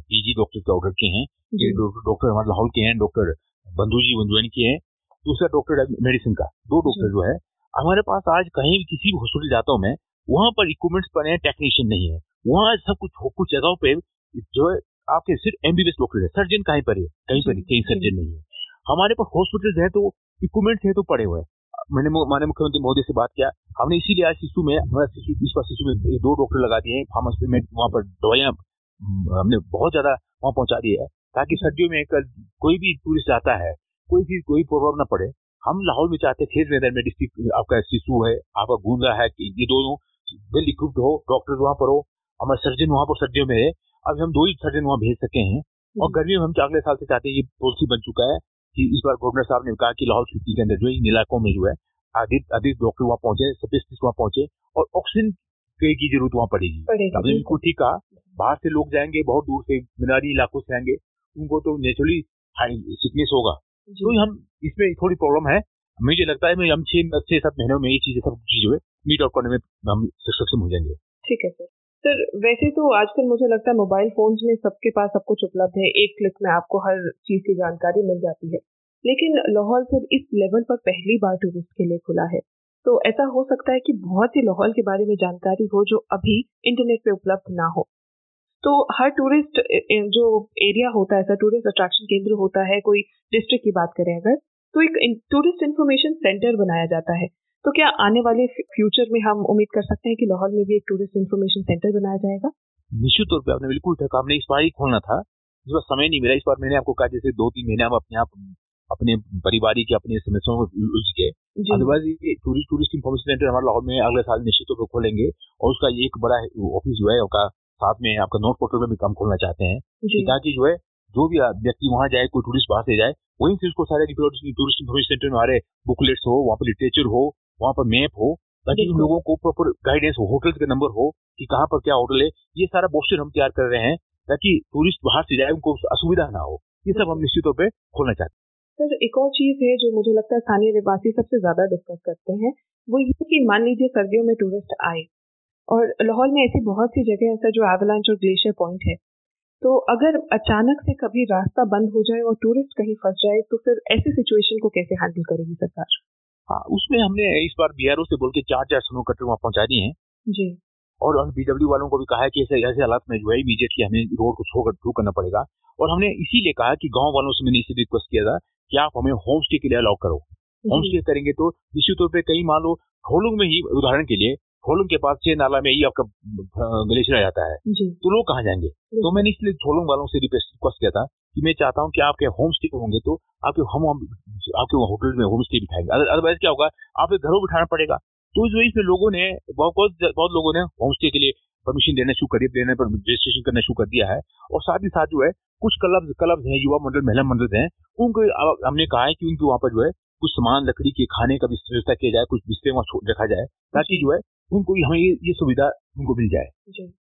पीजी डॉक्टर के ऑर्डर किए हैं। ये डॉक्टर हमारे लाहौल के हैं डॉक्टर बंधु जी बंधुआनी के हैं। दूसरा डॉक्टर मेडिसिन का दो डॉक्टर जो है हमारे पास आज कहीं भी किसी भी हॉस्पिटल जाता हूँ मैं वहाँ पर इक्विपमेंट्स पर है टेक्नीशियन नहीं है। वहाँ सब कुछ कुछ जगहों पे जो है आपके सिर्फ़ एमबीबीएस डॉक्टर है सर्जन कहीं पर है कहीं पर कहीं सर्जन नहीं है। हमारे पास हॉस्पिटल है तो इक्विपमेंट्स है तो पड़े हुए हैं। मैंने माननीय मुख्यमंत्री मोदी से बात किया। हमने इसीलिए आज शिशु में हमारा शिशु इस बार शिशु में दो डॉक्टर लगा दिए हैं। फार्मेसी में वहाँ पर दवाइयाँ हमने बहुत ज़्यादा वहाँ पहुँचा दी है ताकि सर्दियों में कल कोई भी टूरिस्ट आता है कोई भी कोई प्रॉब्लम ना पड़े। हम लाहौल में चाहते थे वेदर में डिस्ट्रिक्ट आपका शिशु है आपका गूँगा है कि ये दोनों वेल इक्विप्ड हो डॉक्टर वहाँ पर हो हमारे सर्जन वहाँ पर सर्दियों में है। अभी हम दो ही सर्जन वहाँ भेज सके हैं। और हम्म। गर्मी में हम अगले साल से चाहते हैं ये पॉलिसी बन चुका है। कि इस बार गवर्नर साहब ने कहा कि लाहौल स्पीति के अंदर जो इन इलाकों में जो है अधिक अधिक डॉक्टर वहाँ पहुँचे स्पेशलिस्ट वहाँ पहुँचे और ऑक्सीजन की ज़रूरत वहाँ पड़ेगी। आपने बिल्कुल। ठीक कहा बाहर से लोग जाएँगे बहुत दूर से मीनारी इलाकों से आएँगे उनको तो नेचुरली सिकनेस होगा। तो हम इसमें थोड़ी प्रॉब्लम है। मुझे लगता है हम छह छह सात महीनों में ये चीज़ें सब चीज़ है मीट आउट करने में हम सक्षम हो जाएँगे। ठीक है सर सर, वैसे तो आजकल मुझे लगता है मोबाइल फोन्स में सबके पास सब कुछ उपलब्ध है। एक क्लिक में आपको हर चीज़ की जानकारी मिल जाती है। लेकिन लाहौल सिर्फ़ इस लेवल पर पहली बार टूरिस्ट के लिए खुला है। तो ऐसा हो सकता है कि बहुत सी लाहौल के बारे में जानकारी हो जो अभी इंटरनेट पे उपलब्ध ना हो। तो हर टूरिस्ट जो एरिया होता है, सर टूरिस्ट अट्रैक्शन केंद्र होता है, कोई डिस्ट्रिक्ट की बात करें अगर तो एक टूरिस्ट इन्फॉर्मेशन सेंटर बनाया जाता है। तो क्या आने वाले फ्यूचर में हम उम्मीद कर सकते हैं कि लाहौल में भी एक टूरिस्ट इन्फॉर्मेशन सेंटर बनाया जाएगा? निश्चित तौर पर आपने बिल्कुल ठका हमने इस बार ही खोलना था। इस बार समय नहीं मिला। इस बार मैंने आपको कहा जैसे दो तीन महीने हम अपने आप अपने परिवार की अपने समस्याओं में उलझ गए अदरवाइज़ ये टूरिस्ट टूरिस्ट इन्फॉर्मेशन सेंटर हमारे लाहौर में अगले साल निश्चित तौर पर खोलेंगे और उसका एक बड़ा ऑफ़िस जो है उसका साथ में आपका नोट पोर्टल में भी काम खोलना चाहते हैं। ताकि जो है जो भी व्यक्ति वहाँ जाए कोई टूरिस्ट बाहर से जाए वहीं से उसको सारे टूरिस्ट इन्फॉर्मेशन सेंटर में हमारे बुकलेट्स हो वहाँ पर लिटरेचर हो वहाँ पर मैप हो ताकि उन लोगों को प्रॉपर गाइडेंस हो होटल का नंबर हो कि कहाँ पर क्या होटल है ये सारा पोस्टर हम तैयार कर रहे हैं ताकि टूरिस्ट बाहर से जाए उनको असुविधा ना हो। ये सब हम निश्चित तौर पर खोलना चाहते हैं। सर एक और चीज़ है जो मुझे लगता है स्थानीय निवासी सबसे ज़्यादा डिस्कस करते हैं वो ये कि मान लीजिए सर्दियों में टूरिस्ट आए और लाहौल में ऐसी बहुत सी जगह है सर जो एवलांच और ग्लेशियर पॉइंट है। तो अगर अचानक से कभी रास्ता बंद हो जाए और टूरिस्ट कहीं फंस जाए तो फिर ऐसी सिचुएशन को कैसे हैंडल करेगी सरकार? हाँ उसमें हमने इस बार बीआरओ से बोल के चार चार स्नो कटर वहाँ पहुँचा दिए हैं। जी। और बीडब्ल्यू वालों को भी कहा है कि ऐसे ऐसे हालात में जो है इमीडिएटली हमें रोड को थ्रू करना पड़ेगा। और हमने इसीलिए कहा कि गाँव वालों से मैंने इसे रिक्वेस्ट किया था कि आप हमें होम स्टे के लिए अलाउ करो। होम स्टे करेंगे तो निश्चित तौर पर कई मान लो होलुंग में ही उदाहरण के लिए होलुंग के पास छह नाला में ही आपका ग्लेशियर आ जाता है। तो लोग कहाँ जाएँगे? तो मैंने इसलिए होलुंग वालों से रिक्वेस्ट किया था कि मैं चाहता हूँ कि आपके होम स्टे होंगे तो आपके हम आपके होटल में होम स्टे बिठाएँगे। अदरवाइज़ क्या होगा? आपके घरों बिठाना पड़ेगा। तो इस वजह से लोगों ने बहुत बहुत लोगों ने होम स्टे के लिए परमिशन देना शुरू कर दिया देने पर रजिस्ट्रेशन करना शुरू कर दिया है। और साथ ही साथ जो है कुछ क्लब क्लब हैं युवा मंडल महिला मंडल हैं उनको हमने कहा है कि उनके वहाँ पर जो है कुछ सामान लकड़ी के खाने का व्यवस्था किया जाए कुछ बिस्तर वहाँ रखा जाए ताकि जो। है उनको हमें ये, ये सुविधा उनको मिल जाए।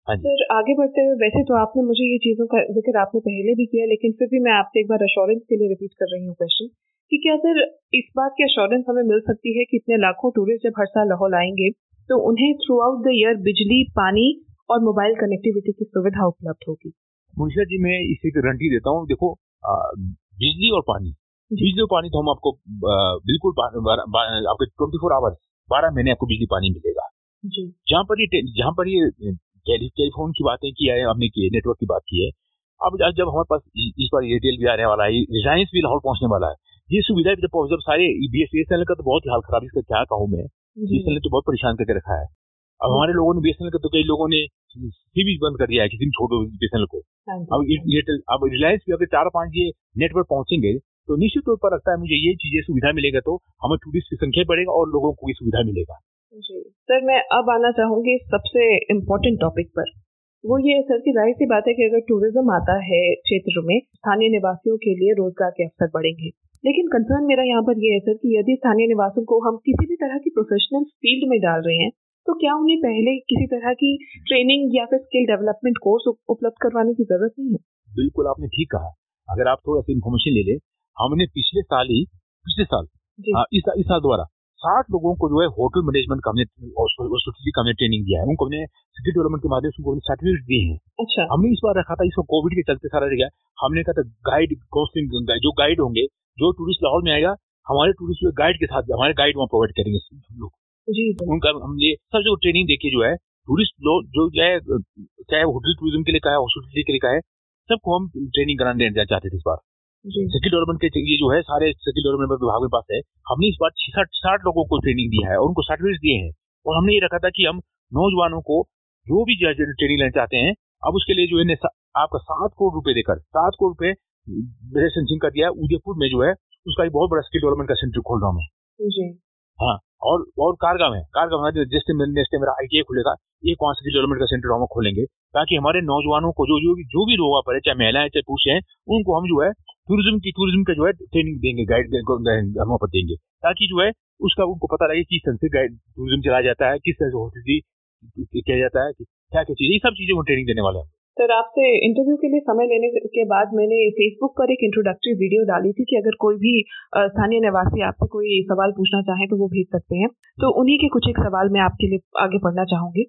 सर आगे बढ़ते हुए वैसे तो आपने मुझे ये चीज़ों का ज़िक्र आपने पहले भी किया लेकिन फिर भी मैं आपसे एक बार अश्योरेंस के लिए रिपीट कर रही हूँ क्वेश्चन कि क्या सर इस बात की अश्योरेंस हमें मिल सकती है कि इतने लाखों टूरिस्ट जब हर साल लाहौल आएँगे तो उन्हें थ्रू आउट द ईयर बिजली पानी और मोबाइल कनेक्टिविटी की सुविधा उपलब्ध होगी? मुंशिया जी मैं इसे गारंटी देता हूँ। देखो बिजली और पानी। बिजली और पानी तो हम आपको बिल्कुल आपके ट्वेंटी फोर आवर्स बारह महीने आपको बिजली पानी मिलेगा। जहाँ पर ये जहाँ पर ये टेलीफोन की बातें की है हमने की है नेटवर्क की बात की है। अब जब हमारे पास इस बार एयरटेल भी आने वाला है रिलायंस भी लाहौर पहुँचने वाला है ये सुविधा जब जब सारे बी एस एस एल का तो बहुत ही हाल खराब इसका क्या कहूँ मैं? बी ने तो बहुत परेशान करके रखा है। अब हमारे लोगों ने बीएसएनएल का तो कई लोगों ने सीवी बंद कर दिया है किसी भी छोड़ो एल को। हाँ अब एयरटेल अब रिलायंस भी अगर चार पाँच ये नेटवर्क पहुँचेंगे तो निश्चित तौर पर लगता है मुझे ये चीज़ें सुविधा मिलेगा तो हमें टूरिस्ट की संख्या बढ़ेगा और लोगों को ये सुविधा मिलेगा। जी। सर मैं अब आना चाहूँगी सबसे इम्पोर्टेंट टॉपिक पर। वो ये सर की ज़ाहिर सी बात है कि अगर टूरिज़्म आता है क्षेत्र में स्थानीय निवासियों के लिए रोज़गार के अवसर बढ़ेंगे। लेकिन कंसर्न मेरा यहाँ पर यह है सर कि यदि स्थानीय निवासियों को हम किसी भी तरह की प्रोफेशनल फ़ील्ड में डाल रहे हैं तो क्या उन्हें पहले किसी तरह की ट्रेनिंग या फिर स्किल डेवलपमेंट कोर्स उपलब्ध करवाने की ज़रूरत नहीं है? बिल्कुल आपने ठीक कहा। अगर आप थोड़ा सा इन्फॉर्मेशन ले ले हमने पिछले साल ही पिछले साल आ, इस इस साल द्वारा साठ लोगों को जो है होटल मैनेजमेंट का हमने का हमने ट्रेनिंग दिया है। उनको हमने सिटी डेवलपमेंट के माध्यम से उनको सर्टिफिकेट दिए हैं। अच्छा। हमने इस बार रखा था इसको कोविड के चलते सारा रह गया। हमने कहा था गाइड काउंसलिंग जो गाइड होंगे जो टूरिस्ट लाहौर में आएगा हमारे टूरिस्ट गाइड के साथ हमारे गाइड वहाँ प्रोवाइड करेंगे हम लोग। जी। उनका हमने सब जो ट्रेनिंग देखी जो है टूरिस्ट लोग जो है चाहे होटल टूरिज़्म के लिए कहा है हॉस्पिटलिटी के लिए कहा है सबको हम ट्रेनिंग कराने देना चाहते थे इस बार। स्किल डेवलपमेंट के ये जो है सारे स्किल डेवलपमेंट विभाग में पास है। हमने इस बार साठ साठ लोगों को ट्रेनिंग दिया है और उनको सर्टिफिकेट दिए हैं। और हमने ये रखा था कि हम नौजवानों को जो भी ट्रेनिंग लेना चाहते हैं अब उसके लिए जो है आपका सात करोड़ रुपए देकर सात करोड़ रुपए मेरे सेंसिंग कर दिया उदयपुर में जो है उसका एक बहुत बड़ा स्किल डेवलपमेंट का सेंटर खोल रहा हूँ मैं। हाँ और और कारगा में कारगा में जैसे मेरा आई खुलेगा एक वहाँ स्किल डेवलपमेंट का सेंटर हम खोलेंगे। ताकि हमारे नौजवानों को जो जो भी जो भी लोग वहाँ पर है चाहे महिलाएँ चाहे पुरुष हैं उनको हम जो है टूरिज़्म की टूरिज़्म का जो है ट्रेनिंग देंगे गाइड हम पर देंगे। ताकि जो है, उसका, उनको पता लगे किस तरह से गाइड टूरिज़्म चलाया जाता है, किस तरह से होटल किया जाता है क्या क्या चीज़ें, ये सब चीज़ें वो ट्रेनिंग देने वाले हैं। सर, आपसे इंटरव्यू के लिए समय लेने के बाद मैंने फेसबुक पर एक इंट्रोडक्टरी वीडियो डाली थी कि अगर कोई भी स्थानीय निवासी आपसे कोई सवाल पूछना चाहे तो वो भेज सकते हैं। तो उन्हीं के कुछ एक सवाल मैं आपके लिए आगे पढ़ना चाहूँगी।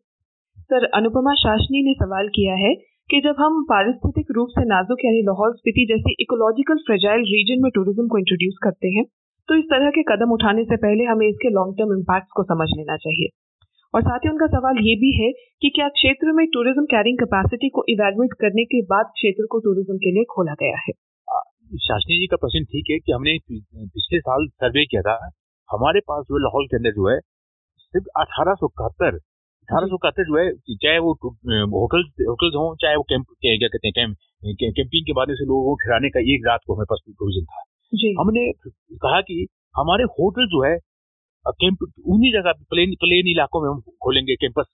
सर, अनुपमा शासनी ने सवाल किया है कि जब हम पारिस्थितिक रूप से नाजुक, यानी लाहौल स्पीति जैसी इकोलॉजिकल फ्रेजाइल रीजन में टूरिज़्म को इंट्रोड्यूस करते हैं तो इस तरह के कदम उठाने से पहले हमें इसके लॉन्ग टर्म इम्पैक्ट को समझ लेना चाहिए। और साथ ही उनका सवाल ये भी है कि क्या क्षेत्र में टूरिज़्म कैरिंग कैपेसिटी को इवेलुएट करने के बाद क्षेत्र को टूरिज़्म के लिए खोला गया है? शासनी जी का प्रश्न ठीक है कि हमने पिछले साल सर्वे किया था। हमारे पास जो लाहौल के अंदर जो है सिर्फ़ अठारह सौ इकहत्तर अठारह सौ इकहत्तर जो है चाहे वो होटल होटल हों चाहे वो कैंप क्या कहते हैं कैंपिंग के बाद से लोगों को ठहराने का एक रात को हमारे पास प्रोविज़न था। हमने कहा कि हमारे होटल जो है कैंप उन्हीं जगह प्लेन प्लेन इलाकों में हम खोलेंगे कैंपस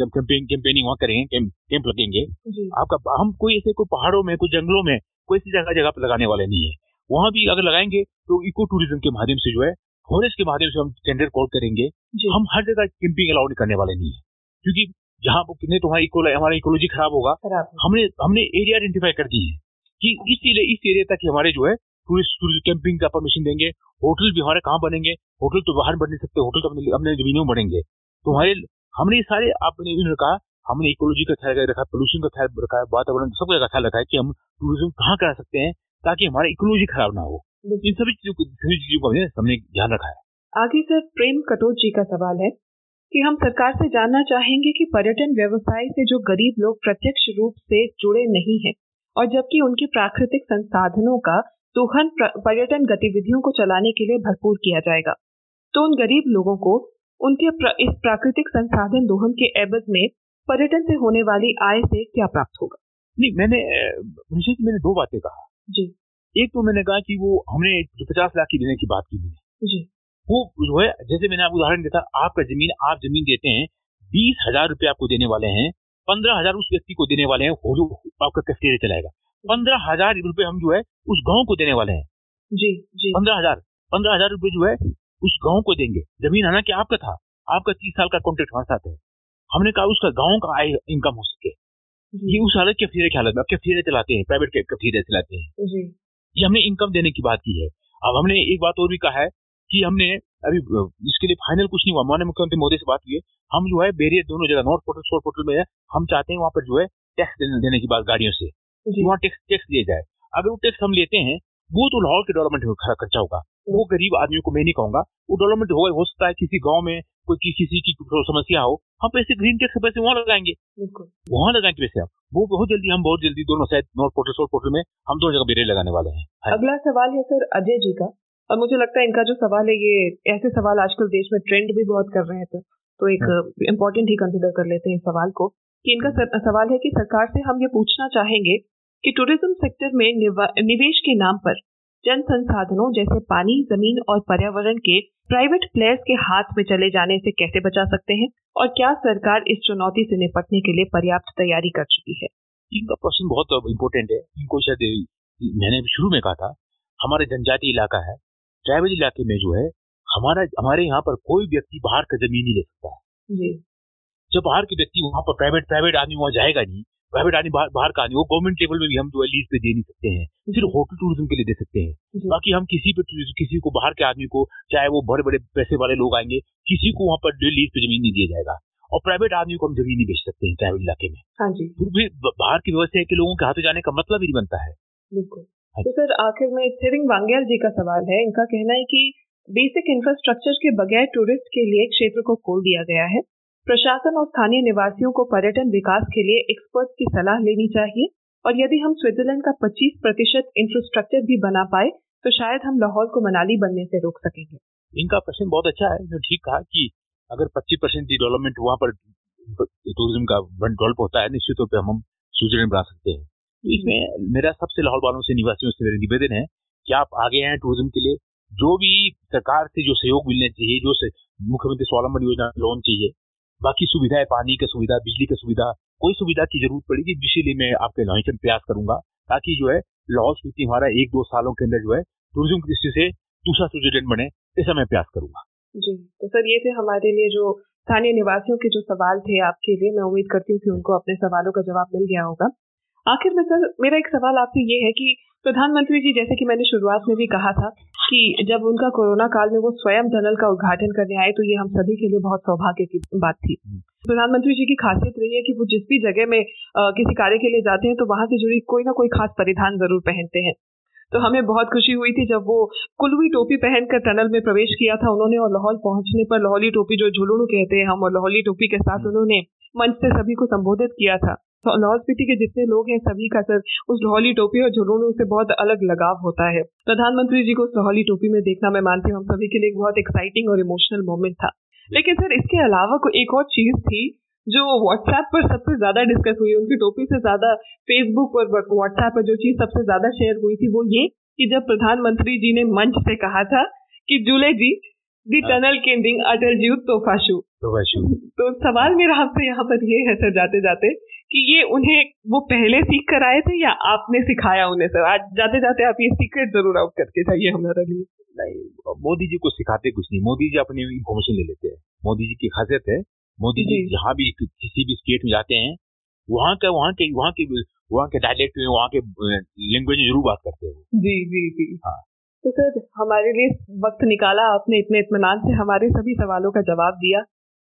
कैंपिंग कैंपेनिंग वहाँ करेंगे कैंप कैंप लगेंगे। आपका हम कोई ऐसे कोई पहाड़ों में कोई जंगलों में कोई ऐसी जगह जगह पर लगाने वाले नहीं है। वहाँ भी अगर लगाएँगे तो इको टूरिज़्म के माध्यम से जो है फॉरेस्ट के माध्यम से हम टेंडर कॉल करेंगे। हम हर जगह कैंपिंग अलाउड करने वाले नहीं है। क्योंकि जहाँ कितने तुम्हारी हमारा इकोलॉजी खराब होगा हमने हमने एरिया आइडेंटिफाई कर दी है कि इस इस एरिया तक हमारे जो है टूरिस्ट टूरिस्ट कैंपिंग का परमिशन देंगे होटल भी हमारे कहाँ बनेंगे? होटल तो बाहर बन नहीं सकते होटल तो अपने अपने जमीनों में बढ़ेंगे तो हमारे हमने सारे आपने इन्होंने कहा हमने इकोलॉजी का ख्याल रखा पोल्यूशन का ख्याल रखा है वातावरण सब का ख्याल रखा है कि हम टूरिज़्म कहाँ करा सकते हैं ताकि हमारा इकोलॉजी खराब ना हो। इन सभी चीज़ों को सभी चीज़ों को हमने ध्यान रखा है। आगे सर प्रेम कटोच जी का सवाल है। कि हम सरकार से जानना चाहेंगे कि पर्यटन व्यवसाय से जो गरीब लोग प्रत्यक्ष रूप से जुड़े नहीं हैं और जबकि उनके प्राकृतिक संसाधनों का दोहन पर्यटन गतिविधियों को चलाने के लिए भरपूर किया जाएगा। तो उन गरीब लोगों को उनके प्र, इस प्राकृतिक संसाधन दोहन के एवज में पर्यटन से होने वाली आय से क्या प्राप्त होगा? नहीं मैंने मैंने दो बातें कहा। जी। एक तो मैंने कहा कि वो हमने पचास लाख की देने की बात की मैंने जी। वो जो है जैसे मैंने आपको उदाहरण दिया था आपका ज़मीन आप ज़मीन देते हैं बीस हज़ार रुपए आपको देने वाले हैं पंद्रह हज़ार उस व्यक्ति को देने वाले हैं वो जो आपका कैफेटेरिया चलाएगा। पंद्रह हज़ार रुपए हम जो है उस गाँव को देने वाले हैं। जी जी। पंद्रह हज़ार पंद्रह हज़ार रुपए जो है उस गाँव को देंगे। ज़मीन हालाँकि आपका था? आपका तीस साल का कॉन्ट्रेक्ट हमारे साथ है। हमने कहा उसका गाँव का आय इनकम हो सके। ये उस हालत की हालत में कैफेटेरिया चलाते हैं प्राइवेट कैफेटेरिया चलाते हैं। ये हमने इनकम देने की बात की है। अब हमने एक बात और भी कहा है कि हमने अभी इसके लिए फाइनल कुछ नहीं हुआ। माननीय मुख्यमंत्री मोदी से बात हुई है। हम जो है बेरियर दोनों जगह नॉर्थ पोर्टल साउथ पोर्टल में है। हम चाहते हैं वहाँ पर जो है टैक्स देने, देने की बात गाड़ियों से। वहाँ टैक्स टैक्स दिया जाए। अगर वो टैक्स हम लेते हैं वो तो लाहौर के डेवलपमेंट में खर्चा होगा। वो गरीब आदमियों को मैं नहीं कहूँगा। वो डेवलपमेंट होगा हो सकता है किसी गाँव में कोई किसी की समस्या हो। हम पैसे ग्रीन टैक्स पैसे वहाँ लगाएँगे। वहाँ लगाएँगे पैसे हम वो बहुत जल्दी हम बहुत जल्दी दोनों शायद नॉर्थ पोर्टल साउथ पोर्टल में हम दोनों जगह बेरे लगाने वाले हैं। अगला सवाल है सर अजय जी का। और मुझे लगता है इनका जो सवाल है ये ऐसे सवाल आजकल देश में ट्रेंड भी बहुत कर रहे हैं तो, तो एक इम्पोर्टेंट हाँ। ही कंसिडर कर लेते हैं इस सवाल को कि इनका सर, सवाल है कि सरकार से हम ये पूछना चाहेंगे कि टूरिज़्म सेक्टर में निवेश के नाम पर जन संसाधनों जैसे पानी ज़मीन और पर्यावरण के प्राइवेट प्लेयर्स के हाथ में चले जाने से कैसे बचा सकते हैं? और क्या सरकार इस चुनौती से निपटने के लिए पर्याप्त तैयारी कर चुकी है? इनका प्रश्न बहुत इम्पोर्टेंट है। इनको शायद मैंने शुरू में कहा था हमारे जनजाति इलाका है ट्राइबल इलाके में जो है हमारा हमारे यहाँ पर कोई व्यक्ति बाहर का ज़मीन नहीं ले सकता है। जी। जब बाहर के व्यक्ति वहाँ पर प्राइवेट प्राइवेट आदमी वहाँ जाएगा नहीं प्राइवेट आदमी बाहर का आदमी वो गवर्नमेंट लेवल में भी हम जो है लीज पे दे नहीं सकते हैं सिर्फ़ होटल टूरिज़्म के लिए दे सकते हैं। बाकी हम किसी पे किसी को बाहर के आदमी को चाहे वो बड़े बड़े पैसे वाले लोग आएँगे किसी को वहाँ पर लीज पे ज़मीन नहीं दिया जाएगा। और प्राइवेट आदमी को हम ज़मीन नहीं बेच सकते हैं ट्राइबल इलाके में। हाँ फिर भी बाहर की व्यवस्था है के लोगों के हाथों जाने का मतलब ही नहीं बनता है। बिल्कुल। हाँ तो सर, आखिर में थिरिंग वांग्याल जी का सवाल है। इनका कहना है कि बेसिक इंफ्रास्ट्रक्चर के बगैर टूरिस्ट के लिए क्षेत्र को खोल दिया गया है। प्रशासन और स्थानीय निवासियों को पर्यटन विकास के लिए एक्सपर्ट्स की सलाह लेनी चाहिए और यदि हम स्विट्जरलैंड का 25 प्रतिशत इंफ्रास्ट्रक्चर भी बना पाए तो शायद हम लाहौल को मनाली बनने से रोक सकेंगे। इनका प्रश्न बहुत अच्छा है। ठीक कहा कि अगर 25 परसेंट डेवलपमेंट वहाँ पर टूरिज़्म का डेवलप होता है, निश्चित तौर पर हम स्विट्जरलैंड बना सकते हैं। तो इसमें मेरा सबसे लाहौल वालों से निवासियों से मेरा निवेदन है कि आप आगे आए टूरिज़्म के लिए। जो भी सरकार से जो सहयोग मिलने चाहिए, जो मुख्यमंत्री स्वावलंबन योजना लोन चाहिए, बाकी सुविधाएँ, पानी की सुविधा, बिजली की सुविधा, कोई सुविधा की ज़रूरत पड़ेगी जिसके लिए मैं आपके लाइसन प्रयास करूँगा, ताकि जो है लाहौल स्पीति हमारा एक दो सालों के अंदर जो है टूरिज़्म की दृष्टि से दूसरा स्विट्जरलैंड बने, ऐसा मैं प्रयास करूँगा। जी तो सर ये थे हमारे लिए जो स्थानीय निवासियों के जो सवाल थे आपके लिए, मैं उम्मीद करती हूँ कि उनको अपने सवालों का जवाब मिल गया होगा। आखिर में सर मेरा एक सवाल आपसे ये है कि प्रधानमंत्री जी जैसे कि मैंने शुरुआत में भी कहा था कि जब उनका कोरोना काल में वो स्वयं टनल का उद्घाटन करने आए तो ये हम सभी के लिए बहुत सौभाग्य की बात थी हम्म। प्रधानमंत्री जी की खासियत रही है कि वो जिस भी जगह में आ, किसी कार्य के लिए जाते हैं तो वहाँ से जुड़ी कोई ना कोई खास परिधान ज़रूर पहनते हैं तो हमें बहुत खुशी हुई थी जब वो कुलवी टोपी पहनकर टनल में प्रवेश किया था उन्होंने और लाहौल पहुँचने पर लाहौली टोपी जो झुलुणु कहते हैं हम और लाहौली टोपी के साथ हम्म। उन्होंने मंच से सभी को संबोधित किया था तो लाहौल स्पीति के जितने लोग हैं सभी का सर उस लाहौली टोपी और झुलून से बहुत अलग लगाव होता है। प्रधानमंत्री जी को उस लाहौली टोपी में देखना मैं मानती हूँ हम सभी के लिए एक बहुत एक्साइटिंग और इमोशनल मोमेंट था। लेकिन सर इसके अलावा कोई एक और चीज़ थी जो व्हाट्सएप पर सबसे ज़्यादा डिस्कस हुई उनकी टोपी से ज़्यादा फेसबुक पर व्हाट्सएप पर जो चीज़ सबसे ज़्यादा शेयर हुई थी वो ये कि जब प्रधानमंत्री जी ने मंच से कहा था कि जुले जी दी टनल केंद्रिंग अटल जी तोफाशु तो सवाल मेरा आपसे यहाँ पर ये है सर जाते जाते कि ये उन्हें वो पहले सीख कर आए थे या आपने सिखाया उन्हें सर आज जाते जाते आप ये सीक्रेट ज़रूर आउट करके जाइए हमारे लिए। नहीं मोदी जी को सिखाते कुछ नहीं। मोदी जी अपनी इन्फॉर्मेशन ले लेते हैं। मोदी जी की खासियत है मोदी जी जहाँ भी किसी भी स्टेट में जाते हैं वहाँ का वहाँ के वहाँ के वहाँ के डायलेक्ट में वहाँ के लैंग्वेज में ज़रूर बात करते हैं जी जी जी। हाँ। तो सर हमारे लिए वक्त निकाला आपने इतने इतमान से हमारे सभी सवालों का जवाब दिया।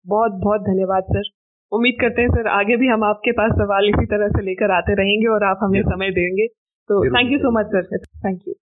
बहुत बहुत धन्यवाद सर। उम्मीद करते हैं सर आगे भी हम आपके पास सवाल इसी तरह से लेकर आते रहेंगे और आप हमें समय देंगे। तो thank you so much sir thank you